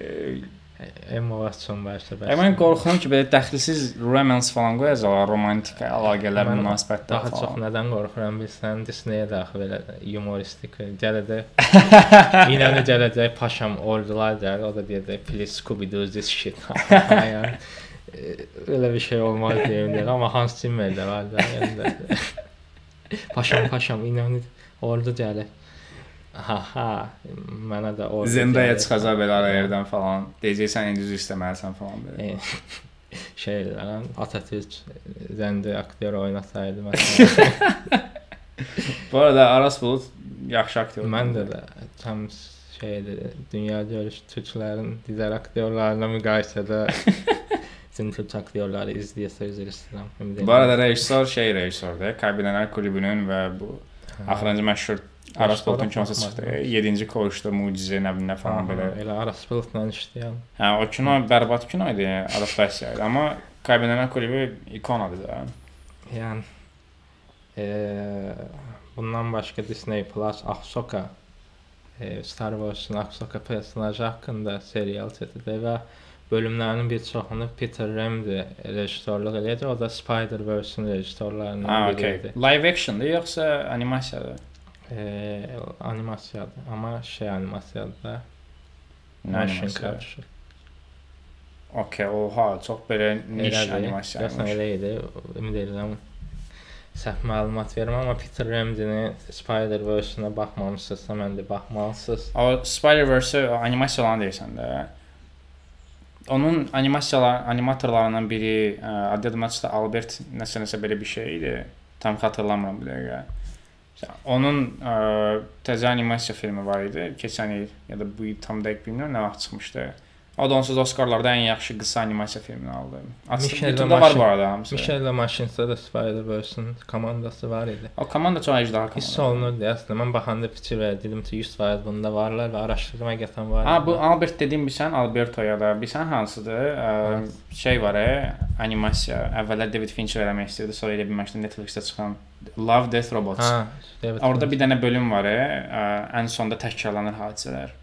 Emma Watson bəs. e, mən qorxuram ki, belə dəxilsiz romance falan qoyacaqlar, romantik əlaqələr, münasibətlər Daha çox falan. nədən qorxuram bilsən, Disney-yə daxil belə humoristik gələcək. İnanı gələcək paşam ordular gəlir, o da deyəcək please Scooby Doo this shit. yəni e, öyle bir şey olmaz deyirlər, amma Hans Zimmer də var da. Paşam paşam inanı ordu gəlir. Ha mənə də ordu. Zendaya çıxacaq belə arayerdən falan. Deyəcəksən indi üzr istəməlisən falan belə. Şey lan Atatürk Zəndə aktyor oynasaydı məsələn. Bu arada Aras Bulut yaxşı aktyor. Mən də də tam şeydir, dünya görüş türklərin digər aktyorlarına müqayisədə türk aktyorları izləyəsə üzr istəyirəm. Bu arada rejissor şey rejissordur. Kabinələr klubunun və bu axırıncı məşhur Aras Bulutun kinosu çıxdı. 7-ci koğuşda Mucizə nə bilim nə falan belə. elə Aras Bulutla işləyən. Hə, o kino bərbad kino idi, adaptasiya idi, amma Kabinələr klubu ikonadır da. Yəni eee bundan başqa Disney Plus Ahsoka e, Star Wars-un Ahsoka personajı haqqında serial çəkdi və bölümlərinin bir çoxunu Peter Ramsey rejissorluq eləyəcək. O da Spider-Verse-in rejissorlarından biri idi. Live action'dır yoxsa animasiyadır? E, animasiyadır, amma şey animasiyadır da. Motion animasiya. capture. Okay, oha, çox belə niş animasiya. Yoxsa elə idi. Ümid edirəm səhv məlumat verim, amma Peter Ramsey-ni Spider-Verse-una baxmamısınızsa, mən də baxmalısınız. O Spider-Verse animasiyalarını deyirsən də. Onun animasiyalar animatorlarından biri ə, adı çıxdı Albert nəsə nəsə belə bir şey idi. Tam xatırlamıram bir dəqiqə. Onun ə, təzə animasiya filmi var idi. Keçən il ya da bu il tam dəqiq bilmirəm nə vaxt çıxmışdı. O da onsuz Oscarlarda ən yaxşı qısa animasiya filmini aldı. YouTube'da var bu arada hamısı. Michelle və Maşinsə də Spider-Verse-in komandası var idi. O komanda çox əcdaha Hiss komanda. olunurdu əslində. Mən baxanda fikir verdim ki, 100% bunda varlar və araşdırma gətirən var. Ha bu Albert dediğim bir sen Alberto ya da bir sen hansıdır? Ə, şey var ya animasiya. Əvvəllər David Fincher eləmək istirdi, sonra elə bilməmişdi Netflixdə çıxan Love Death Robots. Ha, David Orada Fincher. bir dənə bölüm var ya, ə, ən sonda təkrarlanır hadisələr.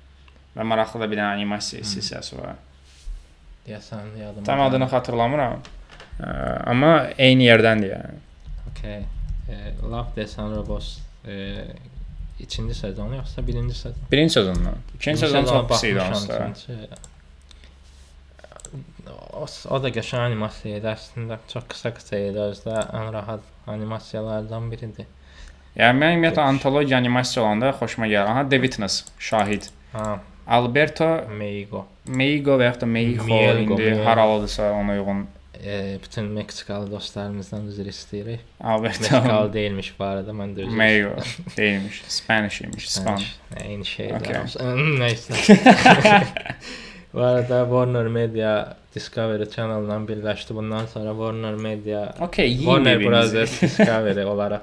Və maraqlı da bir dənə animasiya silsiləsi var. deyəsən yadıma. Tam adını xatırlamıram. Ə, amma eyni yerdəndir yəni. Okay. E, Love Death and Robots e, ikinci sezonu yoxsa birinci sezon? Birinci sezondan. İkinci sezon çox pis idi onsuz. O, o da qəşəng animasiya idi əslində. Çox qısa-qısa idi özdə ən rahat animasiyalardan biridir. Yəni mən ümumiyyətlə antologiya animasiya olanda xoşuma gəlir. Aha The Witness, Şahid. Ha, Alberto Meigo. Meigo və yaxud da Meigo Mielgo, indi Mielgo. haralıdırsa ona uyğun E, bütün Meksikalı dostlarımızdan üzr istəyirik. Alberto Meksikalı değilmiş bu arada. Ben de özür Meigo değilmiş. Spanish imiş. Span. Spanish. Aynı şey. Okey. Neyse. bu arada Warner Media Discovery Channel'la birleşti. Bundan sonra Warner Media Okay, Warner. Brothers Discovery olarak.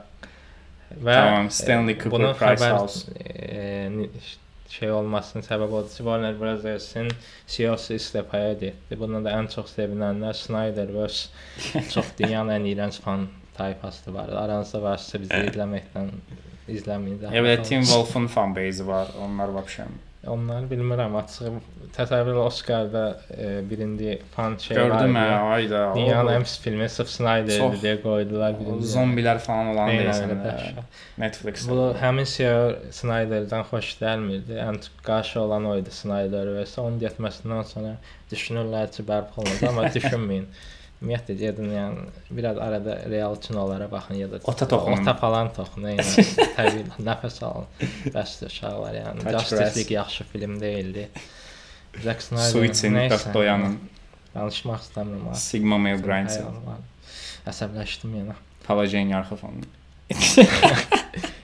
Ve Tamam, Stanley e, Cooper Price House. e, şey olmasının səbəbi odur ki, Warner Brothers'ın CEO'su istifaya etti. Bunun da en çok sevinenler Snyderverse çok dünyanın en iğrenç fan tayfası var. Aranızda varsa bizi bir də olmasa. Tim Wolf'un fan base var. Onlar vəbşəm. Onlar bilmirəm açıq. Təsəvvür Oscar'da e, birindi fan şey Gördüm var. hə, idi. ayda. Dünyanın en pis filmi sırf diye koydular o birinci. Zombilər falan olan deyəsən. hə. Netflixdə. Bu həmin CEO Snyder'dan xoş gəlmirdi. Ən qarşı olan o idi Snyder və onun getməsindən sonra düşünürlər ki, bərpa olunacaq, amma düşünməyin. Ümumiyyətlə gedin, yəni biraz arada real kinolara baxın ya da Ota toxunun. Ota falan toxunun. Yəni təbii nəfəs alın. Bəsdir uşaqlar yəni. Justice. League yaxşı film deyildi. Zack Snyder Su için nəysə, dörd doyanın. Danışmaq istəmirəm. Sigma Male var. Əsəbləşdim yenə. Arxa fonu.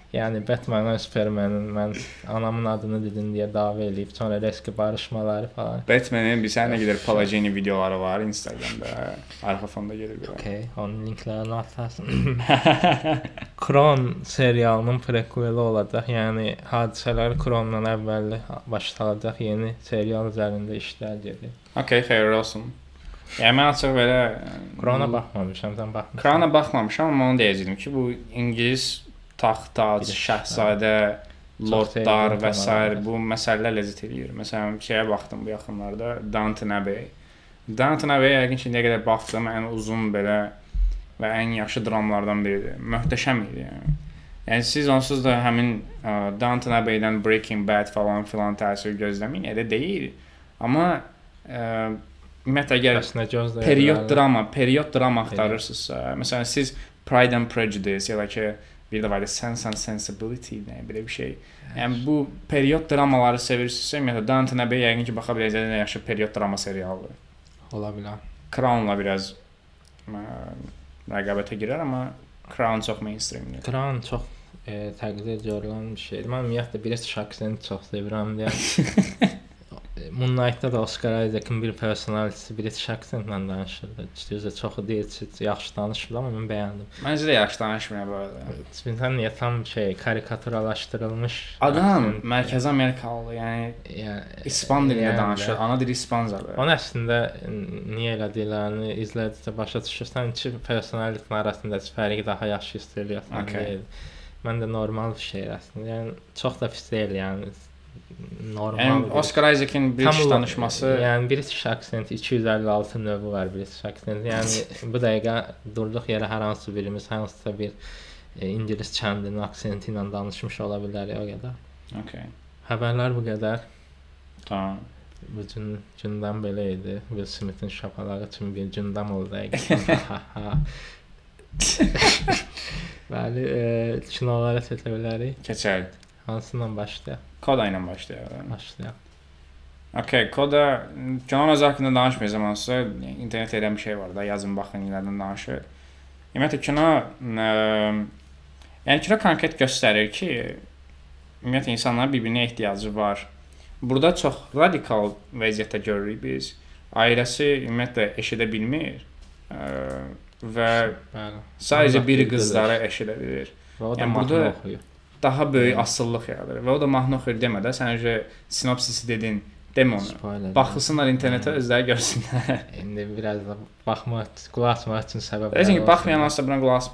Yəni Batman və Superman'ın mən anamın adını dedin deyə dava eləyib sonra reski barışmaları falan. Batman'in bir sənə gedir Palajeni videoları var Instagramda. Arxa fonda gedir bir. Okay, onun linklərini atarsın. Kron serialının prequeli olacaq. Yəni hadisələr Krondan əvvəl başlanacaq. Yeni serial üzərində işlər gedir. Okay, xeyirli olsun. Yəni mən açıq belə Krona baxmamışam, sən baxmısan. Krana baxmamışam, amma onu deyəcəydim ki, bu İngilis taxt, tac, Bir- şahzadə, lordlar və s. bu məsələlər ləzzət eləyir. Məsələn, şeyə baxdım bu yaxınlarda, Downton Abbey. Downton Abbey yəqin ki, nə qədər baxdım, ən uzun belə və ən yaxşı dramlardan biridir. Möhtəşəm idi yəni. Yəni siz onsuz da həmin ə, Downton Abbey-dən Breaking Bad falan filan təsir gözləməyin, elə deyil. Amma ə, ümumiyyətlə əgər gözləyirlər? period drama, period drama axtarırsınızsa, məsələn siz Pride and Prejudice ya da ki bir də var idi Sense and Sensibility nə belə bir şey. Yəni bu period dramaları sevirsinizsə, ümumiyyətlə Downton Abbey yəqin ki baxa biləcəyiniz ən yaxşı period drama serialıdır. Ola bilər. Crown-la biraz ə, rəqabətə girər, amma Crown çox mainstreamdir. Kran çox e, təqdir görülən bir şeydir. Mən ümumiyyətlə British accent çox sevirəm deyə. Moonlight-da da Oscar Isaac'ın bir personalitesi British accentlə danışırdı. Düzdür, çoxu deyir ki, yaxşı danışmır, amma mən bəyəndim. Məncə də yaxşı danışmır bu arada. Bilirsən niyə tam şey karikaturalaşdırılmış Adam Mərkəzi Amerikalı, yəni yəni İspan dilində yəni danışır. də. Ana dili İspancadır. Onun əslində niyə elədiklərini izlədikcə başa düşürsən ki, personalitin arasındakı fərqi daha yaxşı hiss eləyirsən. Okay. deyil. Mən də normal bir şey əslində. Yəni çox da pis deyil, yəni normal. Yəni Oscar Isaac'in British danışması Yəni British accent 256 növü var British accent. Yəni bu dəqiqə durduq yerə hər hansı birimiz hansısa bir e, ingilis kəndinin aksenti ilə danışmış ola bilərik o qədər. Okay. Xəbərlər bu qədər. Tamam. Bu gün gündəm belə idi. Will Smith-in şapalağı kimi bir gündəm oldu həqiqətən. Bəli, e, kinolara keçə bilərik. Keçək. Hansından başlayaq? Koda ilə başlayaq. Başlayaq. Okay, Koda Canan öz haqqında danışmayacağam hansısa internetdə elə bir şey var da, yazın baxın nədən danışır. Ümumiyyətlə kino ə, yəni kino konkret göstərir ki, ümumiyyətlə insanların bir-birinə ehtiyacı var. Burada çox radikal vəziyyətdə görürük biz. Ailəsi ümumiyyətlə eşidə bilmir. Ə, və Bəli. sadəcə biri qızları eşidə bilir. Və o da Yəni burada oxuyur. Daha böyük asıllıq yaradır. Və o da mahnı oxuyur demə də, sən öncə sinopsisi dedin, demə onu. Spoiler. Baxsınlar internetə özləri görsünlər. İndi biraz da baxmaq, qulaq asmaq üçün səbəb. Çünki baxmayan olsa buna qulaq as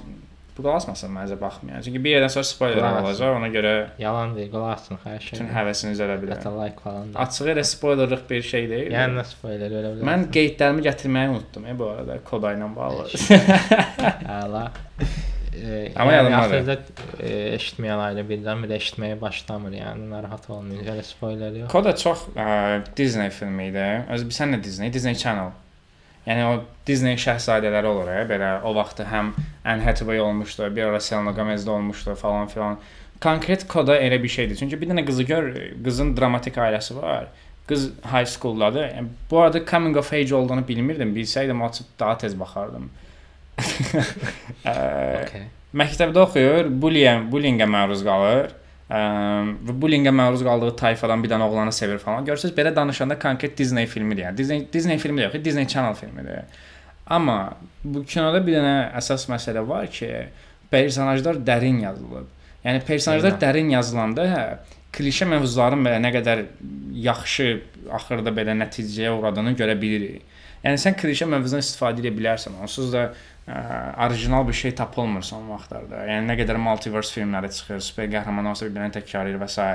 qulaq asmasın məncə baxmayan. Çünki bir yerdən sonra spoiler olacaq, ona görə yalan deyil, qulaq asın, xahiş bütün edirəm. həvəsiniz ölə bilər. Hətta like falan. Açığı elə spoilerlıq bir şey deyil. Yəni nə spoiler ölə bilər. Mən qeydlərimi gətirməyi unutdum e, bu arada koda ilə bağlı. Əla. E, Amma yəni axırda e, eşitməyən ailə birdən bir eşitməyə başlamır, yəni narahat olmayın. Elə spoiler yox. Koda çox ə, Disney filmi idi. Öz sən də Disney, Disney Channel. Yəni o Disney şahzadələri olur, ə, belə o vaxt həm Anne Hathaway olmuşdu, bir ara Selena Gomez də olmuşdu falan filan. Konkret koda elə bir şeydir. Çünki bir dənə qızı gör, qızın dramatik ailəsi var. Qız high schooldadır. Yəni, bu arada coming of age olduğunu bilmirdim. Bilsəydim açıb daha tez baxardım. Okay. Məktəbdə oxuyur, bullying, bullyingə məruz qalır. Ə, və bullyingə məruz qaldığı tayfadan bir dənə oğlanı sevir falan. Görürsüz belə danışanda konkret Disney filmidir. Yəni Disney Disney filmi yox, Disney Channel filmidir. Amma bu kinoda bir dənə əsas məsələ var ki, personajlar dərin yazılıb. Yəni personajlar Eynən. dərin yazılanda hə, klişe mövzuların belə nə qədər yaxşı axırda belə nəticəyə uğradığını görə bilirik. Yəni sən klişe mövzudan istifadə edə bilərsən. Onsuz da ə, orijinal bir şey tapılmır son vaxtlarda. Yəni nə qədər multiverse filmləri çıxır, super qəhrəman olsa bir-birini təkrarlayır və s.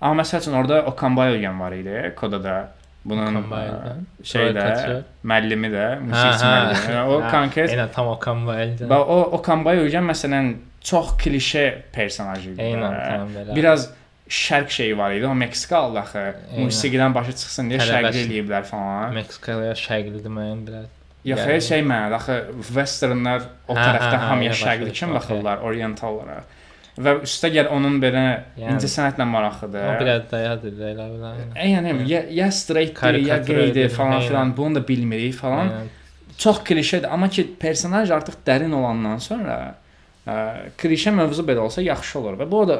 Amma məsəl üçün orada Okan Bayülgen var idi, kodada. Bunun Okan ə, Bayülgen. şeydə Kaçır. müəllimi də, musiqisi müəllimi. Yəni, o konkret Eynən tam Okan Bayülgen. və o Okan Bayülgen məsələn çox klişe personaj idi. Eynən də. tam belə. Biraz şərq şeyi var idi. O Meksikalı axı. Musiqidən başa çıxsın deyə şərqli eləyiblər falan. Meksikaya şərqli deməyən biraz. Yox, Yəni- yəni, şey mənada axı westernlar o Hə, tərəfdə hə, hə, hamıya elə şərqli düşdüm, baxırlar, oriental olaraq. Və üstə gəl onun belə Yəni- incə sənətlə maraqlıdır. O biraz dayadır elə belə. E, yəni ya, ya straight ya edir, falan filan bunu da bilmirik falan. Yəni, Çox klişedir, amma ki personaj artıq dərin olandan sonra ə, klişe mövzu belə olsa yaxşı olur. Və bu da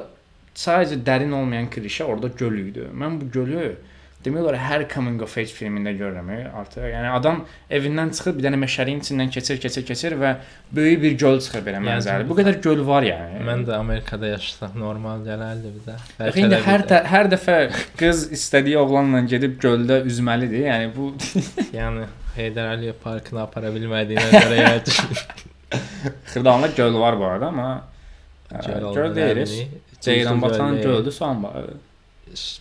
sadəcə dərin olmayan klişe orada göl idi. Mən bu gölü demək olar hər coming of age filmində görürəm e, artıq. Yəni adam evindən çıxır, bir dənə meşəliyin içindən keçir, keçir, keçir və böyük bir göl çıxır belə mənzərəli. Bu qədər göl var yəni. mən də Amerikada yaşasaq normal gələrdi bizə. Yox, indi hər də, hər dəfə qız istədiyi oğlanla gedib göldə üzməlidir. Yəni bu yəni Heydər Əliyev parkına apara bilmədiyinə görə yəni Xırdalanında göl var bu arada, amma ə, göl deyiriz. Ceyranbatan göldür, Soğanbağı.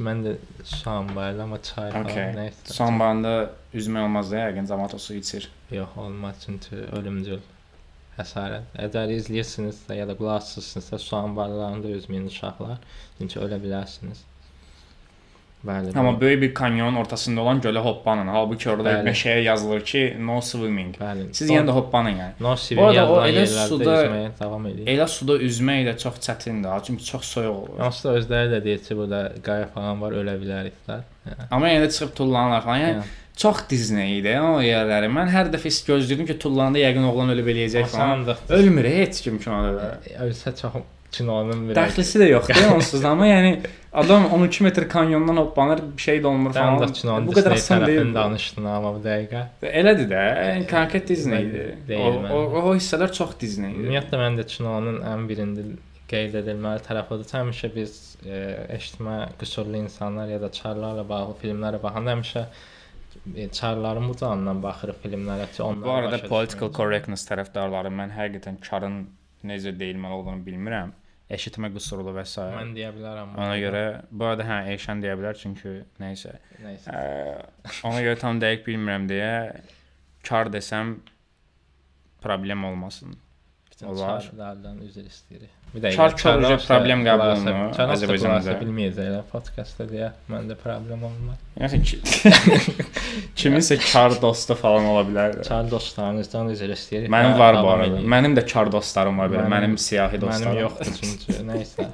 Mən də şam var amma çay falan Okay. nəysə. Soğanbağında üzmək olmaz da, yəqin cəmaət o su içir. Yox, olmaz çünki ölümcül həsarət. Əgər izləyirsinizsə ya da qulaq asırsınızsa soğan balıqlarında üzməyin uşaqlar, çünki ölə bilərsiniz. Bəli. Amma bu- böyük bir kanyonun ortasında olan gölə hoppanın. Halbuki orada Bəli. meşəyə yazılır ki, no swimming. bəli. Siz yenə də hoppanın yəni. no o yazılan elə suda- üzməyə davam edir. Elə suda üzmək də çox çətindir, çünki çox soyuq olur. Da özləri də deyir ki, burada qaya falan var, ölə bilərik də. Amma yenə də çıxıb tullanırlar falan. Yəni Yəni, çox Disney idi o yerləri. Mən hər dəfə is- gözləyirdim ki, tullananda yəqin oğlan ölüb eləyəcək falan. asan da Ölmür heç kim kinoda da. ölsə çox kinonun bir Dəxlisi də yoxdur onsuz da, amma yəni adam 12 metr kanyondan hoppanır, bir şey də olmur falan. də kinonun Bu qədər asan deyil. danışdın amma bu dəqiqə. Elədir də. Yəni konkret Disney idi. O, o, o hissələr çox Disney idi. Ümumiyyətlə mən də kinonun ən birində qeyd edilməli tərəfi odur. ki, Həmişə biz e, eşitmə qüsurlu insanlar ya da çarlarla bağlı filmlərə baxanda həmişə e, çarların bu canından baxırıq filmlərə ki, onlar Bu arada political correctness tərəfdarları mən həqiqətən karın necə deyilməli olduğunu bilmirəm. Eşitmə qüsurlu və s. mən deyə bilərəm. Ona görə bu arada hə Eşən deyə bilər çünki nəysə. nəysə. Ə, ona görə tam dəqiq bilmirəm deyə kar desəm problem olmasın. Bütün Olar. çarlardan üzr istəyirik. Bir dəqiqə. Çar çarlar Çarlar problem qəbulunu Çarlar Azərbaycanda. bilməyəcəklər podkastda deyə məndə problem olmaz. Yəni ki, kiminsə kar dostu falan ola bilər. Çar dostlarınızdan üzr istəyirik. Mənim Hə, var bu arada. edin. Mənim də kar dostlarım var belə. Mənim- Mənim siyahi dostlarım. Mənim yoxdur çünki. Nəysə.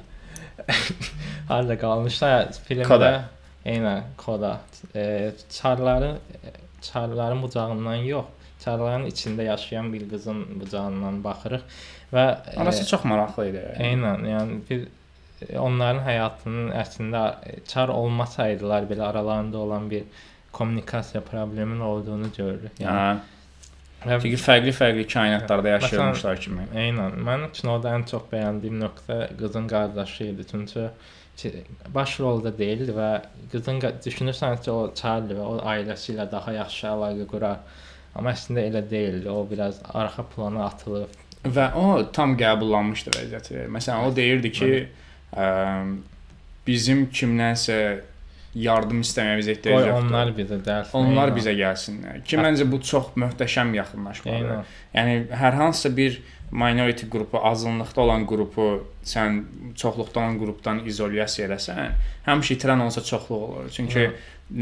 Harda qalmışlar filmdə? Koda. Eynən, koda. E, çarların çarların bucağından yox, çarların içində yaşayan bir qızın bucağından baxırıq və e, Arası çox maraqlı idi. Eynən, yəni bir e, onların həyatının əslində e, çar olmasaydılar belə aralarında olan bir kommunikasiya probleminin olduğunu görürük. Yəni Hə. və- Çünki fərqli-fərqli kainatlarda yaşayırmışlar kimi. Eynən. Mən kinoda ən çox bəyəndiyim nöqtə qızın qardaşı idi. Çünki ki- baş rolda deyildi və qızın düşünürsən ki, o Charlie və o ailəsi ilə daha yaxşı əlaqə qurar. Amma əslində elə deyildi. O biraz arxa plana atılıb. Və o tam qəbullanmışdı vəziyyəti. Məsələn, o deyirdi ki, ə, bizim kimdənsə yardım istəməyimizə ehtiyac yoxdur. onlar bizə dərs. Onlar bizə gəlsinlər. Ki məncə bu çox möhtəşəm yaxınlaşmadır. Yəni hər hansısa bir minority qrupu, azınlıqda olan qrupu sən çoxluqda olan qrupdan izolyasiya eləsən, həmişə itirən olsa çoxluq olur. Çünki Hı.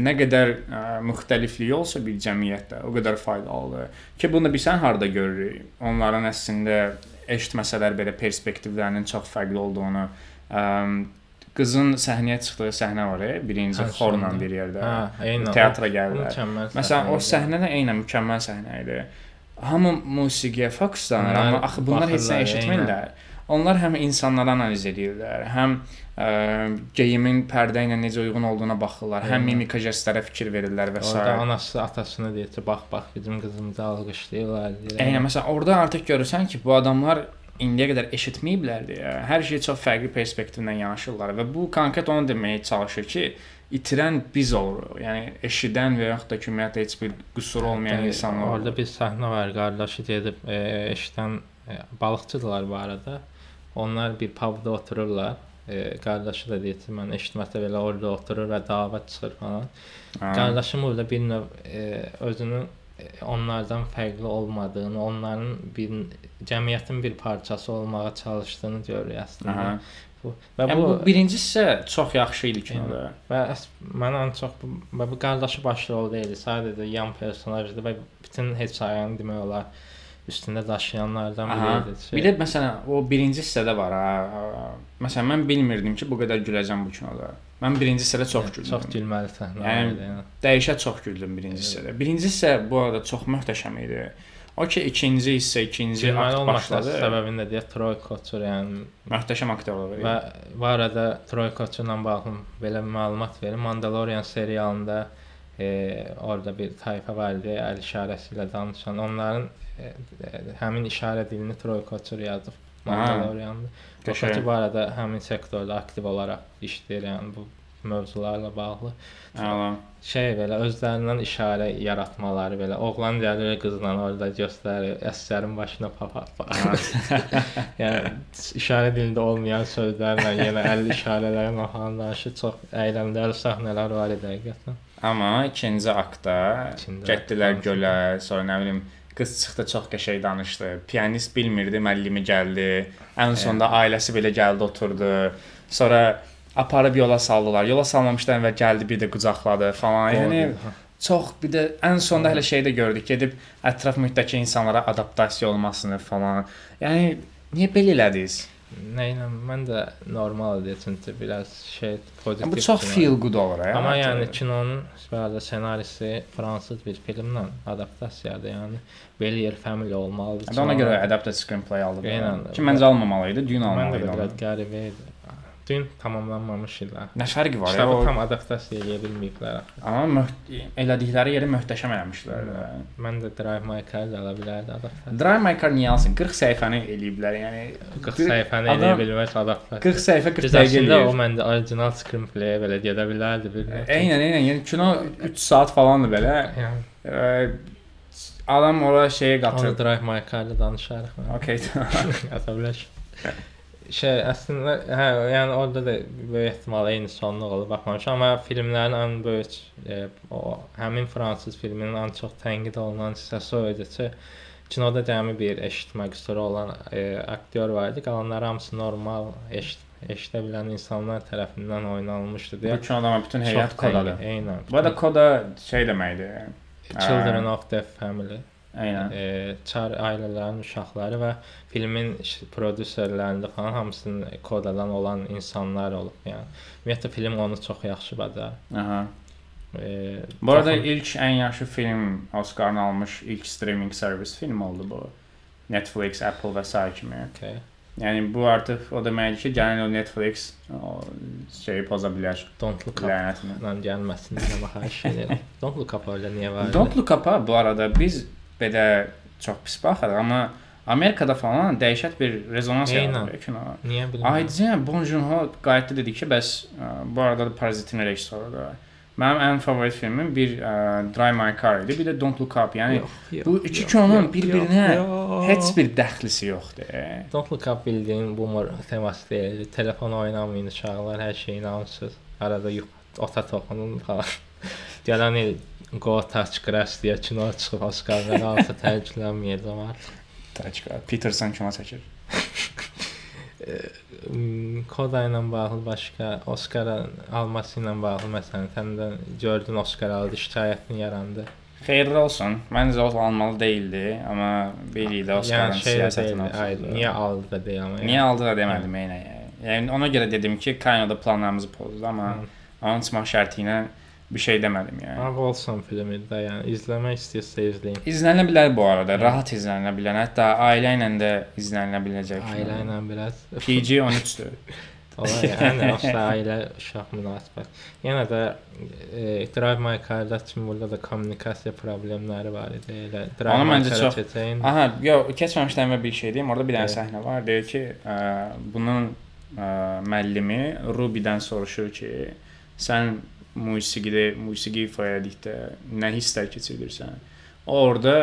nə qədər ə, müxtəliflik olsa bir cəmiyyətdə, o qədər faydalıdır. Ki bunu biz sən harda görürük? Onların əslində eşitməsələr belə perspektivlərinin çox fərqli olduğunu. Ə, qızın səhnəyə çıxdığı səhnə var, e, birinci xorla bir yerdə. Hə, eynən. Teatra. Mükəmməl. Məsələn, o səhnə də eynən mükəmməl səhnə idi. Hamı musiqiyə fokuslanır, amma axı bunlar heç nə eşitmirlər. Onlar həm insanları analiz edirlər, həm ə, geyimin pərdə ilə necə uyğun olduğuna baxırlar, həm mimika jestlərə fikir verirlər və s. Orada anası atasına deyir ki, bax bax bizim qızımızı alqışlayırlar. Eynən məsələn, orada artıq görürsən ki, bu adamlar indiyə qədər eşitməyiblər deyə hər şey çox fərqli perspektivdən yanaşırlar və bu konkret onu deməyə çalışır ki, itirən biz oluruq. Yəni eşidən və yaxud da ki, ümumiyyətlə heç bir qüsuru olmayan Yəni, insanlar. Orada olur. bir səhnə var, qardaşı gedib e, eşidən e, balıqçıdılar bu arada. Onlar bir pubda otururlar. E, qardaşı da deyir ki, mən eşitməsə belə orada oturur və dava çıxır falan. Ha. Qardaşım burada bir növ e, özünün e, onlardan fərqli olmadığını, onların bir cəmiyyətin bir parçası olmağa çalışdığını görürük əslində. Aha. Bu və Yəni, bu, bu birinci hissə çox yaxşı idi kinoda. və mən ən çox bu, və bu qardaşı başrol deyildi. Sadəcə yan personajdır və bütün hekayəni demək olar üstündə daşıyanlardan biri idi. Bir də məsələn o birinci hissədə var ha. Məsələn mən bilmirdim ki, bu qədər güləcəm bu kinoda. Mən birinci hissədə çox güldüm. Çox gülməli səhnə Yəni, idi. Yəni. Dəyişə çox güldüm birinci hissədə. Birinci hissə bu arada çox möhtəşəm idi. O ki ikinci hissə, ikinci Gülməli akt başladı. səbəbini də deyək Troy Kotsur yəni Möhtəşəm aktyorluq və bu arada Troy Kotsur-la bağlı belə məlumat verim. Mandalorian serialında e, orada bir tayfa var idi, əl işarəsi ilə danışan. Onların e, həmin işarə dilini Troy Kotsur yazıb Mandalorianda. Kotsur bu arada həmin sektorda aktiv olaraq işləyir, yəni bu mövzularla bağlı. Əla. Şey belə özlərindən işarə yaratmaları belə oğlan gəlir qızla orada göstərir, əsərin başına papaq. yəni işarə dilində olmayan sözlərlə yenə əl işarələri danışır. Çox əyləncəli səhnələr var idi həqiqətən. Amma ikinci aktda İkinci getdilər aktda gölə, sonra nə bilim qız çıxdı çox qəşəng danışdı. Pianist bilmirdi, müəllimi gəldi. Ən sonda ailəsi belə gəldi oturdu. Sonra aparıb yola saldılar. Yola salmamışdan əvvəl gəldi bir də qucaqladı falan. Yəni çox bir də ən sonda hələ şey də gördük. Gedib ətraf mühitdəki insanlara adaptasiya olmasını falan. Yəni niyə belə elədiniz? Nə ilə mən də normal idi çünki biraz şey pozitiv. Yəni, bu çox kino. feel good olur ya. Amma yəni kinonun bəzi ssenarisi fransız bir filmdən adaptasiyadır. Yəni Belier Family olmalıdır. Yəni ona görə adapted screenplay aldı. Ki məncə almamalı idi, mən də almalı idi. biraz onu. qəribə idi. Dün tamamlanmamış ilə. Nə fərqi var? Kitabı O, tam adaptasiya edə bilməyiblər. amma elədikləri yeri möhtəşəm eləmişlər. Mən də Drive My Car ala bilərdi adaptasiya. Drive My Car niyə alsın? 40 səhifəni eləyiblər. Yəni 40 bir- səhifəni adam- eləyə bilməz adaptasiya. 40 səhifə 40 Biz dəqiqə əslində o eləyir. məndə original screenplay belə gedə bilərdi. Eynən, eynən. Yəni kino 3 saat falandır belə. Yəni Ə, adam ora şeyə onu qatır. Drive My Car-da danışarıq. Okay. Yata bilər. Şey əslində hə, yəni orada da böyük ehtimal eyni sonluq olub baxmamışam, amma filmlərin ən böyük e, o həmin fransız filminin ən çox tənqid olunan hissəsi o idi ki, Kinoda cəmi bir eşitmə qüsuru olan e, aktyor var idi. Qalanları hamısı normal eşit eşidə bilən insanlar tərəfindən oynanılmışdı deyə. Bu kinoda bütün heyət kodadır. Eynən. Bu da koda şey deməkdir. Children of the Family. Eynən. E, çar ailələrin uşaqları və filmin prodüserlərində falan hamısının kodadan olan insanlar olub. Yəni ümumiyyətlə film onu çox yaxşı bacarır. Aha. E, Bu arada toxun- ilk ən yaxşı film Oscar-ını almış ilk streaming servis film oldu bu. Netflix, Apple və sair kimi. Okay. Yəni bu artıq o deməkdir ki, gəlin o Netflix o şeyi poza bilər. Don't look up. Lənətini. Lan gəlməsin deyə xahiş edirəm. Don't look up öyle niyə var? Don't Look Up-a bu arada biz belə çox pis baxırıq, amma Amerikada falan dəhşət bir rezonans Eynən. yaradır kino. Niyə bilmirəm. Aydın Bong Joon-ho qayıtdı dedi ki, bəs ə, bu arada da Parazitin rejissorudur. Mənim ən favorit filmim bir ə, Drive My Car idi, bir də Don't Look Up. Yəni Yox, yox, bu iki yox, kinonun yox, bir-birinə yox, yox. heç bir dəxlisi yoxdur. Don't look up bildiyin boomer teması deyil. Telefon oynamayın uşaqlar, hər şey inanırsız. Arada yux, ota toxunun falan. Gələn il Go Touch Grass deyə kino çıxıb Oscarlara alsa tərcülənməyəcəm artıq. Taçka Peterson kino çəkir. Hmm, Koda ilə bağlı başqa Oscar alması ilə bağlı məsələn sən də gördün Oscar aldı, şikayətin yarandı. Xeyirli olsun. Məncə o almalı değildi, amma biri də Oscarın yəni şey siyasətini deyil, ay, niyə aldı da deyəm. Niyə aldı da demədim eynə. Yəni ona görə dedim ki, Kanoda planlarımızı pozdu, amma Hı. onun çıxmaq şərti ilə bir şey demədim yəni. Ama Wilson filmi də yəni izləmək istəyirsə izləyin. İzlənə bilər bu arada, rahat izlənə bilər. Hətta ailə ilə də izlənə biləcək. Ailə ilə biraz PG 13-dür. Olay yəni aslında ailə uşaq münasibət. Yenə də e, Drive My Car-da kimi burada da kommunikasiya problemləri var idi. Elə Drive Onu My Car-a çox- keçəyin. Aha, yox, keçməmişdən bir şey deyim. Orada bir dənə səhnə var. Deyir ki, ə, bunun ə, müəllimi Ruby-dən soruşur ki, sən musiqidə, musiqi etdikdə nə hisslər keçirirsən? Orada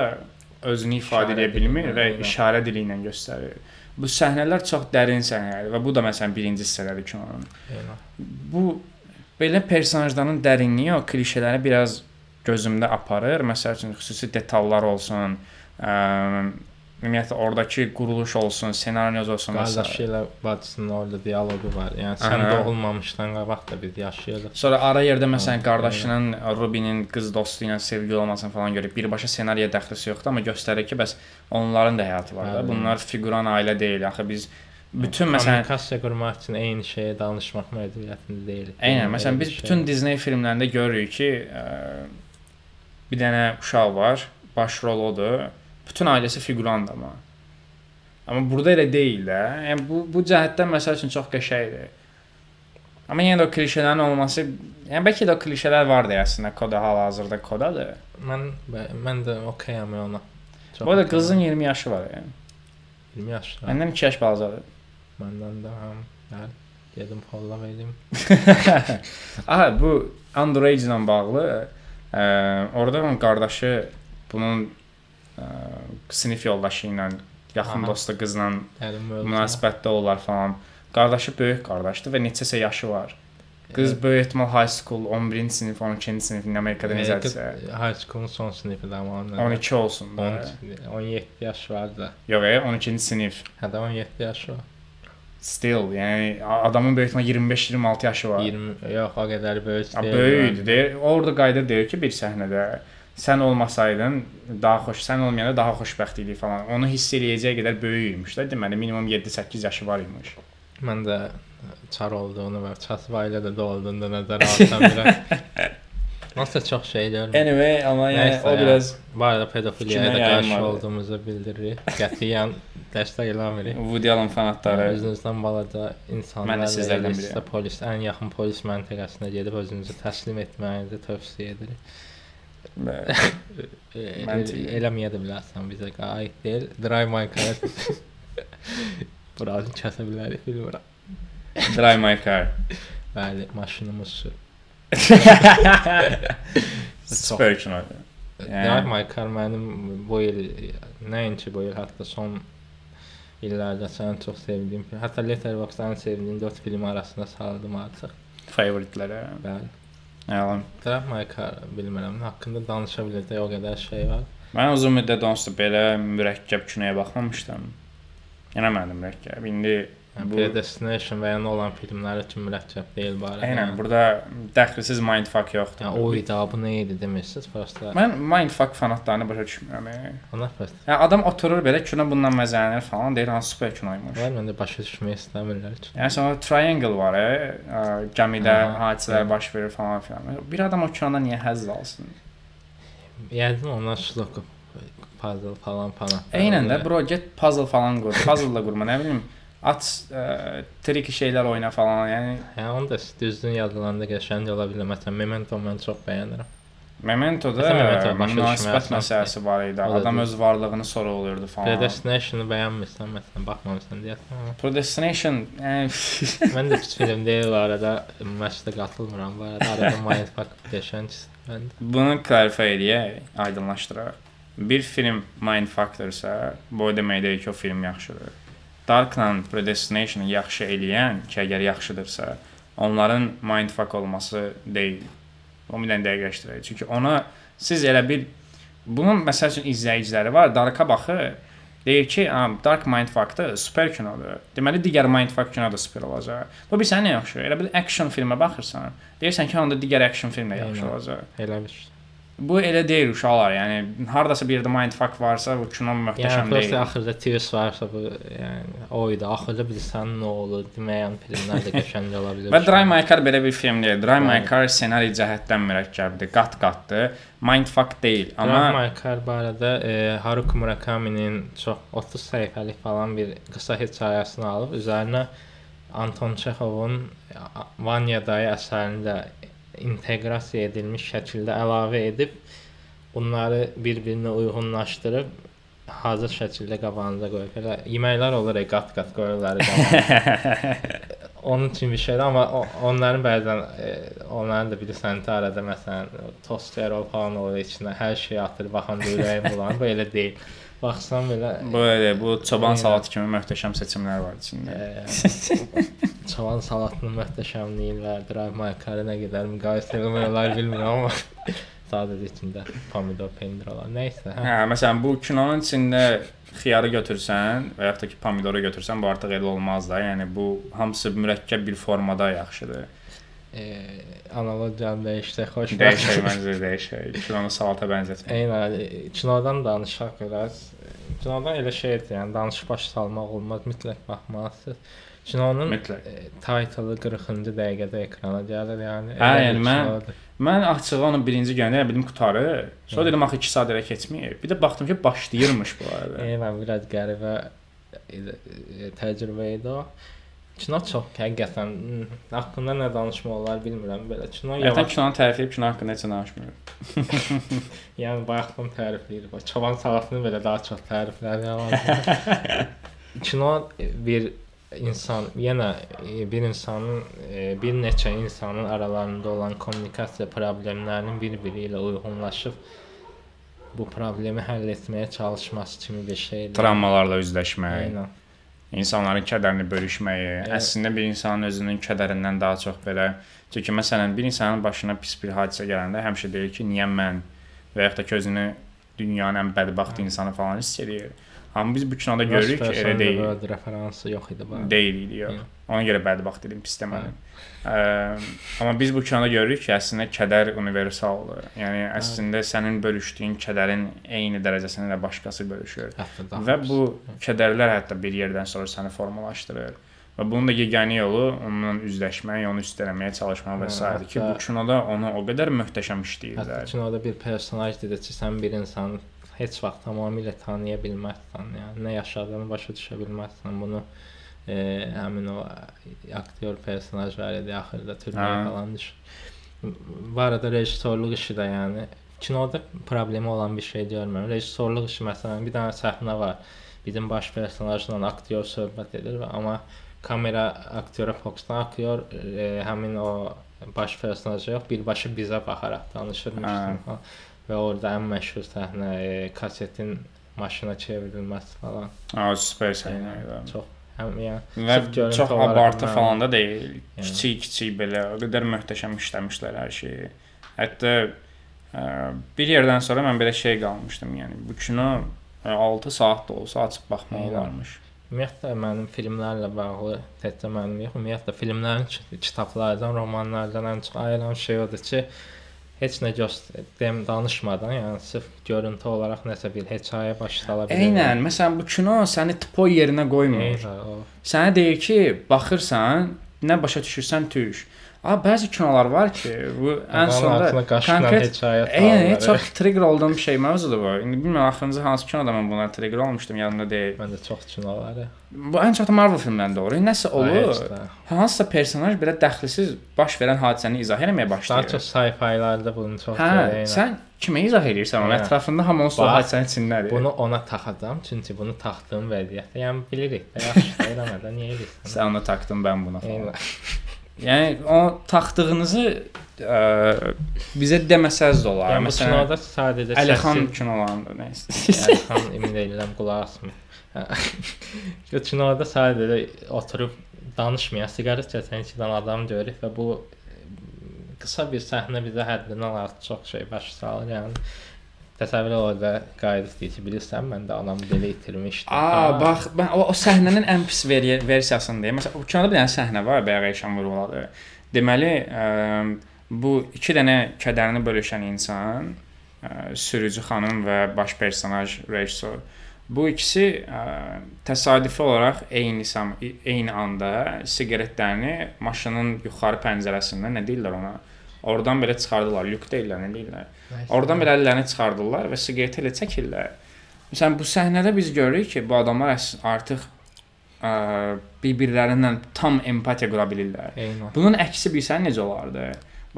özünü ifadə edə bilmir və işarə dili ilə göstərir. Bu səhnələr çox dərin səhnələrdir və bu da məsələn birinci hissələri kinonun. Bu belə personajların dərinliyi o klişeləri biraz gözümdə aparır. Məsəl üçün xüsusi detallar olsun, ə, ümumiyyətlə oradakı quruluş olsun, ssenariniz olsun və qardaşı ilə bacısının orada dialoqu var. Yəni sən Aha. doğulmamışdan qabaq da biz yaşayırdıq. Sonra ara yerdə məsələn Hı, qardaşının Rubinin qız dostu ilə sevgili olmasını falan görüb birbaşa ssenariyə dəxlisi yoxdur, amma göstərir ki, bəs onların da həyatı var da. Bəli. Bunlar figuran ailə deyil. Axı biz bütün məsələn kommunikasiya qurmaq üçün eyni şeyə danışmaq məcburiyyətində deyilik. Eynən, məsələn biz şey. bütün Disney filmlərində görürük ki, ə, bir dənə uşaq var, başrol odur. Bütün ailəsi figurandır amma. Amma burada elə deyil də. Yəni bu bu cəhətdən məsəl üçün çox qəşəngdir. Amma yenə də o klişələrin olması, yəni bəlkə də o klişələr var da əslində koda hal-hazırda kodadır. mən mən də okeyəm ona. Çox Bu okeyəm. qızın 20 yaşı var yəni. 20 yaşlı. Məndən 2 yaş balacadır. Məndən də həm. Bəli. Gedim folla verdim. Aha, bu underage ilə bağlı ə, orada onun qardaşı bunun sinif yoldaşı ilə yaxın Aha. dostu qızla münasibətdə olurlar falan. Qardaşı böyük qardaşdır və neçəsə yaşı var. Qız Evet. böyük ehtimal high school 11-ci sinif, 12-ci sinifində Amerikada necədirsə High school'un son sinifi də amma onun 12 olsun da. 10 17 yaş var da. Yox, e, 12-ci sinif. Hə də 17 yaş var. Still, yəni adamın böyük ehtimal 25-26 yaşı var. 20 yox o qədər böyük deyil. böyükdür. Deyir, orada qayda deyir ki, bir səhnədə sən olmasaydın daha xoş, sən olmayanda daha xoşbəxt idi falan. Onu hiss eləyəcəyə qədər böyük imiş də. Deməli minimum 7-8 yaşı var imiş. Mən də çar olduğunu və çatıb ailədə də olduğunu da nəzərə alsam biraz. Nasıl çox şey görmürəm. Anyway, amma yəni Nəysə o ya. biraz Bu arada pedofiliyaya da qarşı olduğumuzu bildiririk. Qətiyyən dəstək eləmirik. Woody Allen fanatları Özünüzdən balaca insanlar biriyəm. polis ən yaxın polis məntəqəsinə gedib özünüzü təslim etməyinizi tövsiyə edirik. E, Məntiqli. Eləməyə də bilərsən bizə aid deyil. Drive My Car. Buranı kəsə bilərik bilmirəm. Drive My Car. Bəli, maşınımız sür. Super kinodur. Yəni- Drive My Car mənim bu il nəinki bu il, hətta son illərdə ən çox sevdiyim film. Hətta Letterboxd ən sevdiyim 4 film arasında saldım artıq. Favoritlərə. Bəli. Yalan. My Car bilmirəm, haqqında danışa biləcək o qədər şey var. Mən uzun müddət onsuz da belə mürəkkəb kinoya baxmamışdım. Yenə mənim mürəkkəb. İndi Yəni, Bu- Predestination və ya Nolan filmləri üçün mürəkkəb deyil bari. Eynən, burada dəxilsiz mindfuck yoxdur. Yəni o idi, bu nə idi demirsiniz prosta. Mən mindfuck fanatlarını başa düşmürəm. Ona prosta. Yəni adam oturur belə kino bundan məzələnir falan deyir hansı super kinoymuş. Var məndə başa düşmək istəmirlər ki. Yəni sonra triangle var, ə, gəmidə Aha, hadisələr evet. baş verir falan filan. Bir adam o kinodan niyə həzz alsın? Yəqin onlar şlok puzzle falan falan. Eynən də bro get puzzle falan qur. Puzzle-la qurma, nə bilim aç ə, tricky şeylər oyna falan. Yəni Hə, onu da düzdün yadlananda qəşəng ola bilər. Məsələn, Memento mən çox bəyənirəm. Memento-da münasibət məsələsi var idi. Adam öz varlığını sorğuluyurdu falan. Predestination-ı bəyənmirsən, məsələn, baxmamısan deyəsən. Predestination, yəni mən də pis film deyil arada. Məşqdə qatılmıram bu arada. Arada mindfuck qəşəng məndə. bunu klarify edək, aydınlaşdıraq. Bir film mindfuckdırsa, bu o demək deyil ki, o film yaxşıdır. Darkla Predestination-ı yaxşı eləyən ki, əgər yaxşıdırsa, onların mindfuck olması deyil. O bir dənə dəqiqləşdirək. Çünki ona siz elə bir bunun məsəl üçün izləyiciləri var, Darka baxır, deyir ki, "Am, Dark Mindfuck-dır, super kinodur." Deməli digər Mindfuck kino da super olacaq. Bu bir sənə nə yaxşı? Elə bir action filmə baxırsan, deyirsən ki, onda digər action film də yaxşı olacaq. Elə bir. Bu elə deyil uşaqlar. Yəni hardasa bir yerdə mindfuck varsa, bu kino Yəni möhtəşəm prosta deyil. axırda twist varsa bu, yəni o idi. Axırda bilirsən nə olur deməyən filmlər də qəşəng ola bilər. Və Drive My Car belə bir film deyil. Drive My. Car ssenari cəhətdən mürəkkəbdir, qat-qatdır. Mindfuck deyil, Amma amma Michael barədə e, Haruki Murakaminin çox 30 səhifəlik falan bir qısa hekayəsini alıb üzərinə Anton Çexovun Vanya dayı əsərini də inteqrasiya edilmiş şəkildə əlavə edib bunları bir-birinə uyğunlaşdırıb hazır şəkildə qabağınıza qoyub. Elə yeməklər olur, qat-qat qoyurlar. Onun bir şeydir, amma onların bəzən e, onların da bilirsən ki, arada məsələn toster falan olur içinə, hər şey atır, baxanda ürəyim bulanır. Bu elə deyil. Baxsan belə bu elə bu çoban Aynen. salatı kimi möhtəşəm seçimlər var içində. e, Çoban salatının möhtəşəmliyi və Drive nə qədər müqayisə etmək olar bilmirəm amma sadəcə içində pomidor pendir olar. Nəysə, hə. Hə, məsələn bu kinonun içində xiyarı götürsən və yaxud da ki pomidoru götürsən, bu artıq elə olmaz da. Yəni bu hamısı mürəkkəb bir formada yaxşıdır. Analogiyanı dəyişsək xoş. Dəyişək məncə dəyişək. Kinonu salata bənzətmək. Eynən, kinodan danışaq biraz. Kinodan elə şeydir, yəni danışıb baş salmaq olmaz, mütləq baxmalısınız. Kinonun Mütləq. e, title'ı 40-cı dəqiqədə ekrana gəlir, yəni. Hə, yəni mən- kinodur. Mən açığı onun birinci günü bildim qutarı. Sonra dedim axı 2 saat elə keçməyib. Bir də baxdım ki, başlayırmış bu arada. Eynən, biraz qəribə təcrübə idi o. Kino çox həqiqətən hmm, haqqında nə danışmaq olar bilmirəm belə. Kino yavaş, kinonu tərifləyib kino haqqında heç nə danışmır. yəni bayaqdan tərifləyir. Bax, çoban salatını belə daha çox tərifləyir. Kino bir insan, yenə e, bir insanın e, bir neçə insanın aralarında olan kommunikasiya problemlərinin bir-biri ilə uyğunlaşıb bu problemi həll etməyə çalışması kimi bir şeydir. Travmalarla üzləşmək, Aynen. İnsanların kədərini bölüşməyi, Evet. əslində bir insanın özünün kədərindən daha çox belə çünki məsələn bir insanın başına pis bir hadisə gələndə həmişə deyir ki, niyə mən və yaxud da ki özünü dünyanın ən bədbəxt insanı falan hiss edir. Amma biz bu kinoda görürük ki, elə deyil. Referansı yox idi bu. Deyil idi yox. Yox. Ona görə bədbəxt dedim, pis demədim. Ə, amma biz bu kinoda görürük ki, əslində kədər universaldır. Yəni əslində sənin bölüşdüyün kədərin eyni dərəcəsini də başqası bölüşür. Hətta Və bu kədərlər hətta bir yerdən sonra səni formalaşdırır. Və bunun da yeganə yolu onunla üzləşmək, onu üstələməyə çalışmaq və Hə, s. ki, bu hətta- kinoda onu o qədər möhtəşəm Hətta işləyirlər. kinoda bir personaj ki, sən bir insanı heç vaxt tamamilə tanıya bilməzsən, yəni nə yaşadığını başa düşə bilməzsən. Bunu e, həmin o aktyor personaj var idi axırda türməyə Hə. falan düşür. Bu arada rejissorluq işi də yəni kinoda problemi olan bir şey görmürəm. Rejissorluq işi məsələn bir dənə səhnə var. Bizim baş personajla aktyor söhbət edir və amma kamera aktyora fokuslan, aktyor e, həmin o baş personaja yox, birbaşa bizə baxaraq danışırmışdı Hə. Və orada ən məşhur səhnə e, kasetin maşına çevrilməsi falan. Ha, super səhnə idi. Çox həm yəni Və çox olaraq abartı mən- falan da deyil. Yəni. Kiçik-kiçik belə o qədər möhtəşəm işləmişlər hər şeyi. Hətta Ə, bir yerdən sonra mən belə şey qalmışdım, yəni bu kino ə, 6 saat da olsa açıb baxmaq Eynən. olarmış. Ümumiyyətlə mənim filmlərlə bağlı təkcə mənim yox, ümumiyyətlə filmlərin, ki- kitablardan, romanlardan ən çox ayıran şey odur ki, heç nə göstərəm danışmadan, yəni sırf görüntü olaraq nəsə bir hekayə başlala bilər. Eynən, məsələn bu kino səni tipo yerinə qoymur. Eynən, o. Sənə deyir ki, baxırsan, nə başa düşürsən düş. A bəzi kinolar var ki, bu ən sonda konkret hekayə Yəni çox trigger olduğum bir şey mövzudur bu. İndi bilmirəm axırıncı hansı kinoda mən buna trigger olmuşdum, yadımda deyil. Məndə çox kinoları. Bu ən çox da Marvel filmlərində olur. Nəsə olur. Də. Hansısa personaj belə dəxlisiz baş verən hadisəni izah etməyə Daha başlayır. çox sci-fi'larda bunu çox Hə, görürəm. sən kimə izah edirsən? Onun Hə. ətrafında hamı onun Bax, hadisənin içindədir. Bunu ona taxacam, çünki bunu taxdığım vəziyyətdə, yəni bilirik də, yaxşı eləmədən niyə edirsən? Sən onu taxdın, mən buna falan. Yəni o taxdığınızı ə, bizə deməsəz də olar. Yəni Məsələn, kinoda sadəcə Əlixan səsi- kinolarında nə istəyirsən? Əlixan emin deyiləm qulaq asmır. Kinoda sadəcə oturub danışmayan, siqaret çəkən iki dənə adam görürük və bu e, qısa bir səhnə bizə həddindən artıq çox şey başa salır. Yəni təsəvvür et orada qayıdıb deyir ki, bilirsən mən də anamı belə itirmişdim. Aa, bax, mən o, o səhnənin ən pis veri versiyasını deyim. Məsələn, kinoda bir dənə səhnə var, bayaq Eşan vurğuladı. Deməli, ə, bu iki dənə kədərini bölüşən insan, ə, sürücü xanım və baş personaj rejissor. Bu ikisi ə, təsadüfi olaraq eyni sam eyni anda siqaretlərini maşının yuxarı pəncərəsindən nə deyirlər ona? Oradan belə çıxardılar, lük deyirlər, nə deyirlər? Oradan belə əllərini çıxardırlar və siqareti elə çəkirlər. Məsələn, bu səhnədə biz görürük ki, bu adamlar artıq bir-birlərindən tam empatiya qura bilirlər. Eynən. Bunun əksi bilsən necə olardı?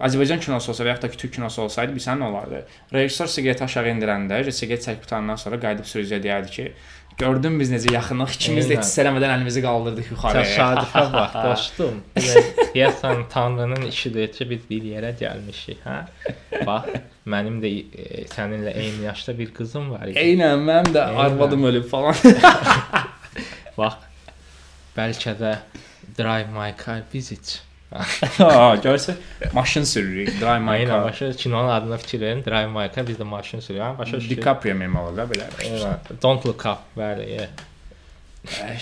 Azərbaycan kinosu olsa və yaxud da ki, türk kinosu olsaydı bilsən nə olardı? Rejissor siqareti aşağı endirəndə, siqaret çəkib qutandan sonra qayıdıb sürücüyə deyərdi ki, gördün biz necə yaxınlıq, ikimiz də heç eləmədən əlimizi qaldırdıq yuxarı. Təsadüfə bax, dostum. Deyə- Deyəsən Tanrının işidir ki, biz bir yerə gəlmişik, hə? Bax, mənim də e, səninlə eyni yaşda bir qızım var idi. Eynən, mənim də Eynən. arvadım ölüb falan. Bax, bəlkə də Drive My Car Visit. ha, görsən, maşın sürürük, drive my Aynen car. başa kinonun adına fikir verin. Drive My Car biz də maşın sürüyoruz. Başa düşdük. DiCaprio mem olur da belə. Aynen. Don't Look Up, bəli. yeah.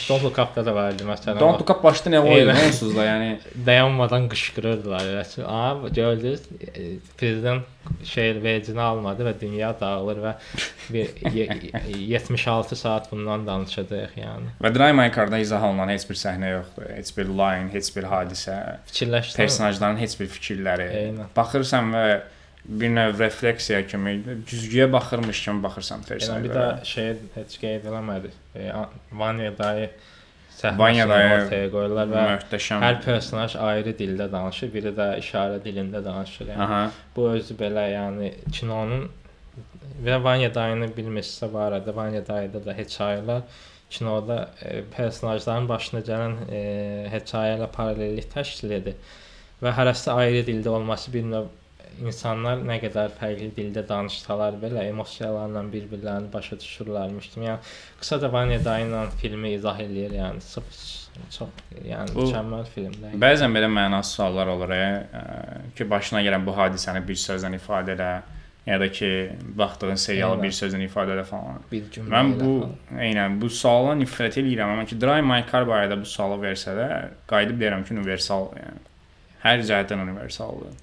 Don't Look Up-da da vardı məsələn. Don't look up başda nə Eynən. onsuz da, yəni dayanmadan qışqırırdılar. "Aa, gördünüz, e, prezident şey vecini almadı və dünya dağılır və bir ye- 76 saat bundan danışacağıq yəni. və Drive My Car-da izah olunan heç bir səhnə yoxdur, heç bir line, heç bir hadisə, Fikirləşsən. personajların heç bir fikirləri. Eynən. Baxırsan və bir növ refleksiya kimi, güzgüyə baxırmış kimi baxırsan Yəni personajlara. bir də şey heç qeyd eləmədik. E, Vanya dayı Vanya dayı ortaya qoyurlar və möhtəşəm. hər personaj ayrı dildə danışır, biri də işarə dilində danışır. Yəni Aha. bu özü belə yəni kinonun və Vanya dayını bilmirsə bu arada Vanya dayıda da hekayələr kinoda e, personajların başına gələn e, hekayə ilə paralellik təşkil edir. Və hərəsi ayrı dildə olması bir növ insanlar nə qədər fərqli dildə danışsalar belə emosiyalarla bir-birlərini başa düşürlərmiş kimi. Yəni qısaca Vanya dayı ilə filmi izah eləyir, yəni sıfır çox yəni mükəmməl filmdir. Bəzən belə mənasız suallar olur e, ki, başına gələn bu hadisəni bir sözlə ifadə elə, ya da ki, baxdığın serialı Eynən. bir sözlə ifadə elə falan. bir cümlə Mən bu, falan. eynən bu suala nifrət edirəm, amma ki, Drive My Car barədə bu sualı versələr, qayıdıb deyirəm ki, universal, yəni hər cəhətdən universaldır.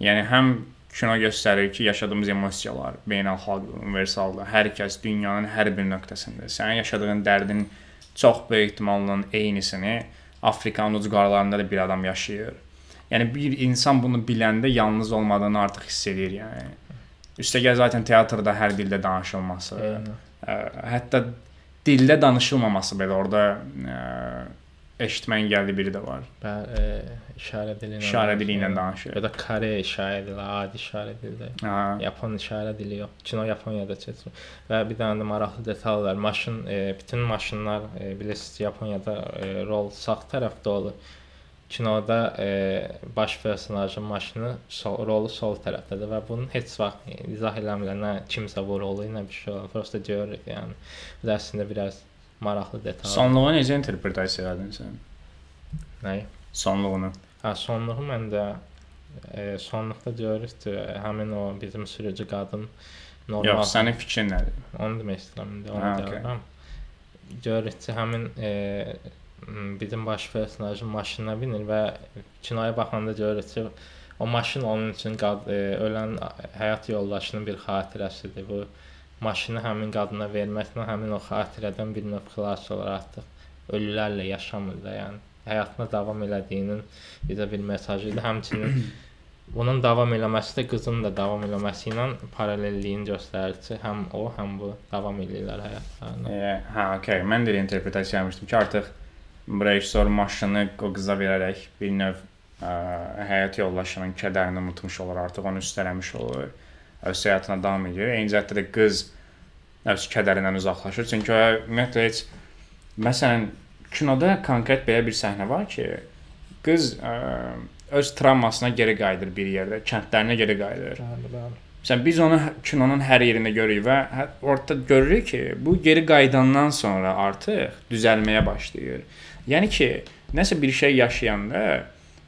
Yəni həm kino göstərir ki, yaşadığımız emosiyalar beynəlxalq universaldır. Hər kəs dünyanın hər bir nöqtəsində sənin yaşadığın dərdin çox böyük ehtimalla eynisini Afrikanın ucqarlarında da bir adam yaşayır. Yəni bir insan bunu biləndə yalnız olmadığını artıq hiss edir, yəni. Üstəgəl zaten teatrda hər dildə danışılması, ə, hətta dildə danışılmaması belə orada ə, eşitmə engelli biri də var. Bə, e, işarə dili ilə İşarə dili ilə danışır. Ya da Kore işarə dili, adi işarə dili. Ha. Yapon işarə dili yox. Kino Yaponiyada keçir. Və bir dənə də maraqlı detal var. Maşın, e, bütün maşınlar e, bilirsiniz Yaponiyada e, rol sağ tərəfdə olur. Kinoda e, baş personajın maşını sol, rolu sol tərəfdədir və bunun heç vaxt izah eləmirlər nə kimsə bu rolu ilə bir şey olur. Prosta görürük yəni. Bu da əslində biraz maraqlı detal. Sonluğu necə interpretasiya edin sən? Nəyi? Sonluğunu. Hə, sonluğu məndə e, sonluqda görürük ki, həmin o bizim sürücü qadın normal Yox, sənin fikrin nədir? Onu demək istəyirəm indi, onu okey. deyirəm. Görürük ki, həmin e, bizim baş personajın maşınına minir və kinoya baxanda görürük ki, o maşın onun üçün qad e, ölən həyat yoldaşının bir xatirəsidir. Bu maşını həmin qadına verməklə həmin o xatirədən bir növ xilas olur artıq ölülərlə yaşamır da, yəni həyatına davam elədiyinin bizə bir mesajı idi. Həmçinin bunun davam eləməsi də qızın da davam eləməsi ilə paralelliyin göstərir ki, həm o, həm bu davam edirlər həyatlarına. E, hə, okey. Mən də interpretasiya etmişdim ki, artıq rejissor maşını o qıza verərək bir növ ə, həyat yoldaşının kədərini unutmuş olur, artıq onu üstələmiş olur. Öz həyatına davam edir. Eyni cəhətdə də qız öz kədərindən uzaqlaşır. Çünki o ümumiyyətlə heç məsələn kinoda konkret belə bir səhnə var ki, qız ə, öz travmasına geri qayıdır bir yerdə, kəndlərinə geri qayıdır. Bəli, bəli. Məsələn biz onu kinonun hər yerində görürük və hə- orada görürük ki, bu geri qayıdandan sonra artıq düzəlməyə başlayır. Yəni ki, nəsə bir şey yaşayanda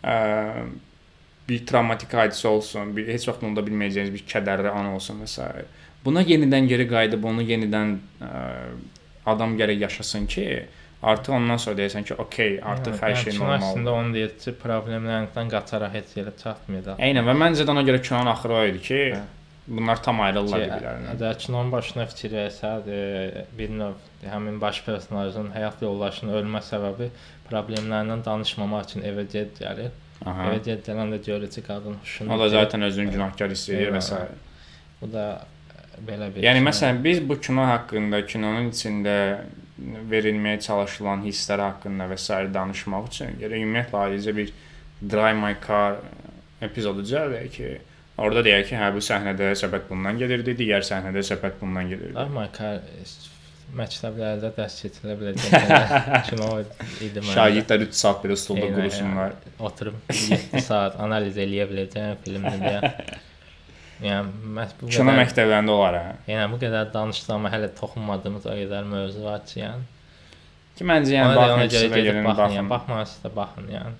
ə, bir travmatik hadisə olsun, bir heç vaxt unuda bilməyəcəyiniz bir kədərli an olsun və s. Buna yenidən geri qayıdıb onu yenidən ə, adam gərək yaşasın ki, artıq ondan sonra deyəsən ki, okey, artıq hər şey kino Əslində normaldır. onu deyir ki, problemlərdən qaçaraq heç yerə çatmayacaq. Eynən və məncə də ona görə kinonun axırı o idi ki, Hə. bunlar tam ayrılırlar bir-birlərindən. Əgər kinonun başına fikir versəd, e, bir növ həmin baş personajın həyat yoldaşının ölmə səbəbi problemlərindən danışmamaq üçün evə gec gəlir. Aha. Evə gec gələndə görür ki, qadın huşunu O da zaten özünü günahkar hiss edir və s. Bu da e, belə bir Yəni məsələn biz bu kino haqqında, kinonun içində verilməyə çalışılan hisslər haqqında və s. danışmaq üçün gərək ümumiyyətlə ayrıca bir Drive My Car epizodu düzəldək ki, orada deyək ki, hə bu səhnədə söhbət bundan gedirdi, digər səhnədə söhbət bundan gedirdi. Amma kar məktəblərdə dərs keçilə biləcək kino idi məndə. Şagirdlər 3 saat belə qurusunlar. yəni, Oturub 7 saat analiz eləyə biləcəyim filmdir deyə. Yəni məhz bu Kino qədər- məktəblərində olar hə. Yəni bu qədər danışdıq amma hələ toxunmadığımız o qədər mövzu var ki, yəni. Ki məncə yəni baxın gəlin baxın, baxın. baxmarsınız da baxın, yəni.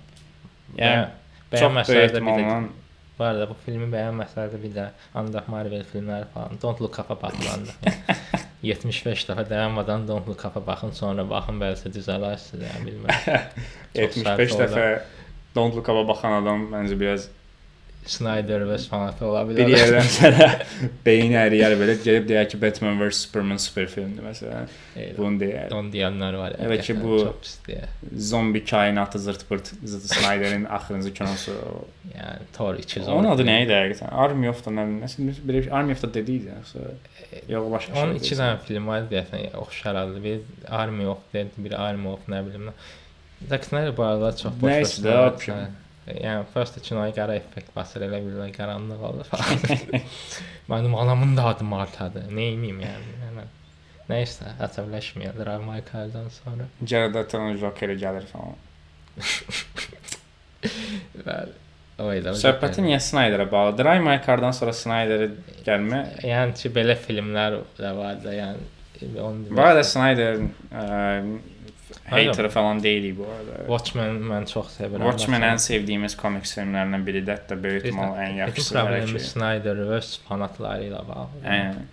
Yəni çox böyük ehtimalla Bu arada bu filmi bəyənməsələr də bir də Ancaq Marvel filmləri falan Don't Look Up-a. Yəni, 75 dəfə dayanmadan Don't Look Up-a baxın, sonra baxın bəlkə düzələrsiniz, yəni bilmirəm. Çox 75 sərt oldu. dəfə Don't Look Up-a baxan adam məncə biraz Snyder və fanatı ola bilər. bir yerdən sonra beyin əriyər belə gəlib deyər ki, Batman vs Superman super filmdir məsələn. Eyvah. Bunu deyər. Don deyənlər var. Evet ki, bu-. Zombi kainatı zırt pırt Zack Snyder'in axırıncı kinosu. Yəni Thor 200 Onun adı nə idi həqiqətən? Army of the nə nəsə belə bir Army of the Dead idi yox başqa şey. Onun iki dənə film var deyəsən, oxşardı. Bir Army of Dead, bir Army of nə bilim. Zack Snyder bu arada çox boş. Nəysə də. Yəni first kinoya qara effekt basır elə bilirlər qaranlıq olur falan. Mənim anamın da adı Martadır. Nə edeyim yəni? yəni. Nəysə, əsəbləşməyək. Drive My Car-dan sonra. Jared Leto'nun Joker-i gəlir falan. Bəli. O idi. o Söhbəti niyə Snyderə bağlı? Drive My Car-dan sonra Snyderə gəlmə. Yəni ki, belə filmlər də var da, yəni onu Bu arada Snyder ə. Hater falan deyilik bu arada. Watchmen mən çox sevirəm. Watchmen ən sevdiyimiz komiks filmlərindən biridir. Hətta böyük ehtimal ən Bütün yaxşısı problemi bəlkə. Snyder və öz fanatları ilə bağlı. Aynen.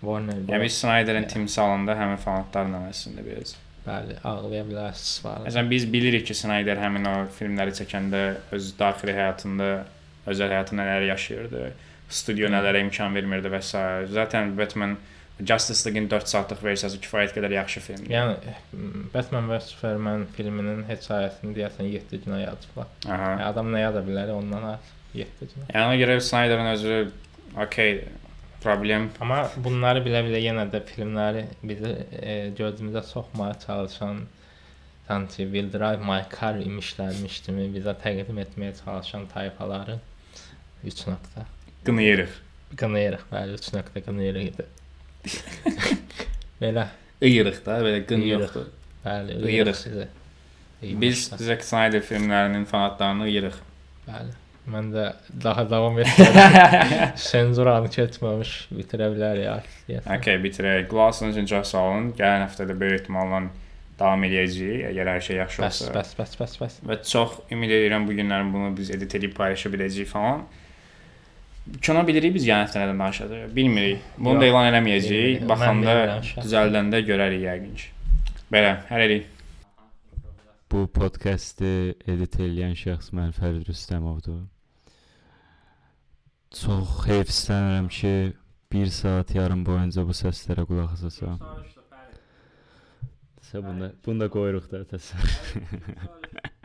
Warner Yəni biz Snyder'in Yəni. timsalında həmin fanatlarla əslində biraz. bəli, ağlaya bilərsiniz var. Məsələn biz bilirik ki, Snyder həmin o filmləri çəkəndə öz daxili həyatında, özəl həyatında nələr yaşayırdı, studiyo nələrə imkan vermirdi və s. Zaten Batman Justice League-in 4 saatlıq versiyası kifayət qədər yaxşı filmdir. Yəni Batman vs Superman filminin hekayəsini deyəsən 7 günə yazıblar. Yəni, adam nə yaza bilər ondan az 7 günə. Yəni ona görə Snyder'ın özü okey problem Amma bunları bilə-bilə yenə də filmləri bizi e, gözümüzə soxmaya çalışan sanki Will Drive My Car imişlərmiş kimi bizə təqdim etməyə çalışan tayfaları 3 nöqtə. qınayırıq. Qınayırıq, bəli, 3 nöqtə qınayırıq. Belə, Iyırıq da, belə qın Iyırıq. yoxdur. bəli, Qıyırıq. ıyırıq sizə. Biz Zack Snyder filmlərinin fanatlarını ıyırıq. Bəli. Mən də daha davam etmirəm. Senzuranı keçməmiş bitirə bilərik artıq. Okay, bitirək. Asınız üçün çox sağ olun. Gələn həftə də böyük ehtimalla davam edəcəyik, əgər hər şey yaxşı Bəs, olsa. bəs, bəs, bəs, bəs. Və çox ümid edirəm bu günlərin bunu biz edit edib paylaşa biləcəyik falan. Kino bilirik biz gələn həftə nədən danışacağıq? Bilmirik. Bunu Yox, da elan eləməyəcəyik. bilmirik. Baxanda Mən bilmirəm şəxsən. düzəldəndə görərik yəqin ki. Belə, hələlik. Bu podkastı edit edən şəxs mən Fərid Rüstəmovdur. Çox heyfslənirəm ki, 1 saat yarım boyunca bu səslərə qulaq asasam. Sə bunda bunda qoyuruq da təsəvvür.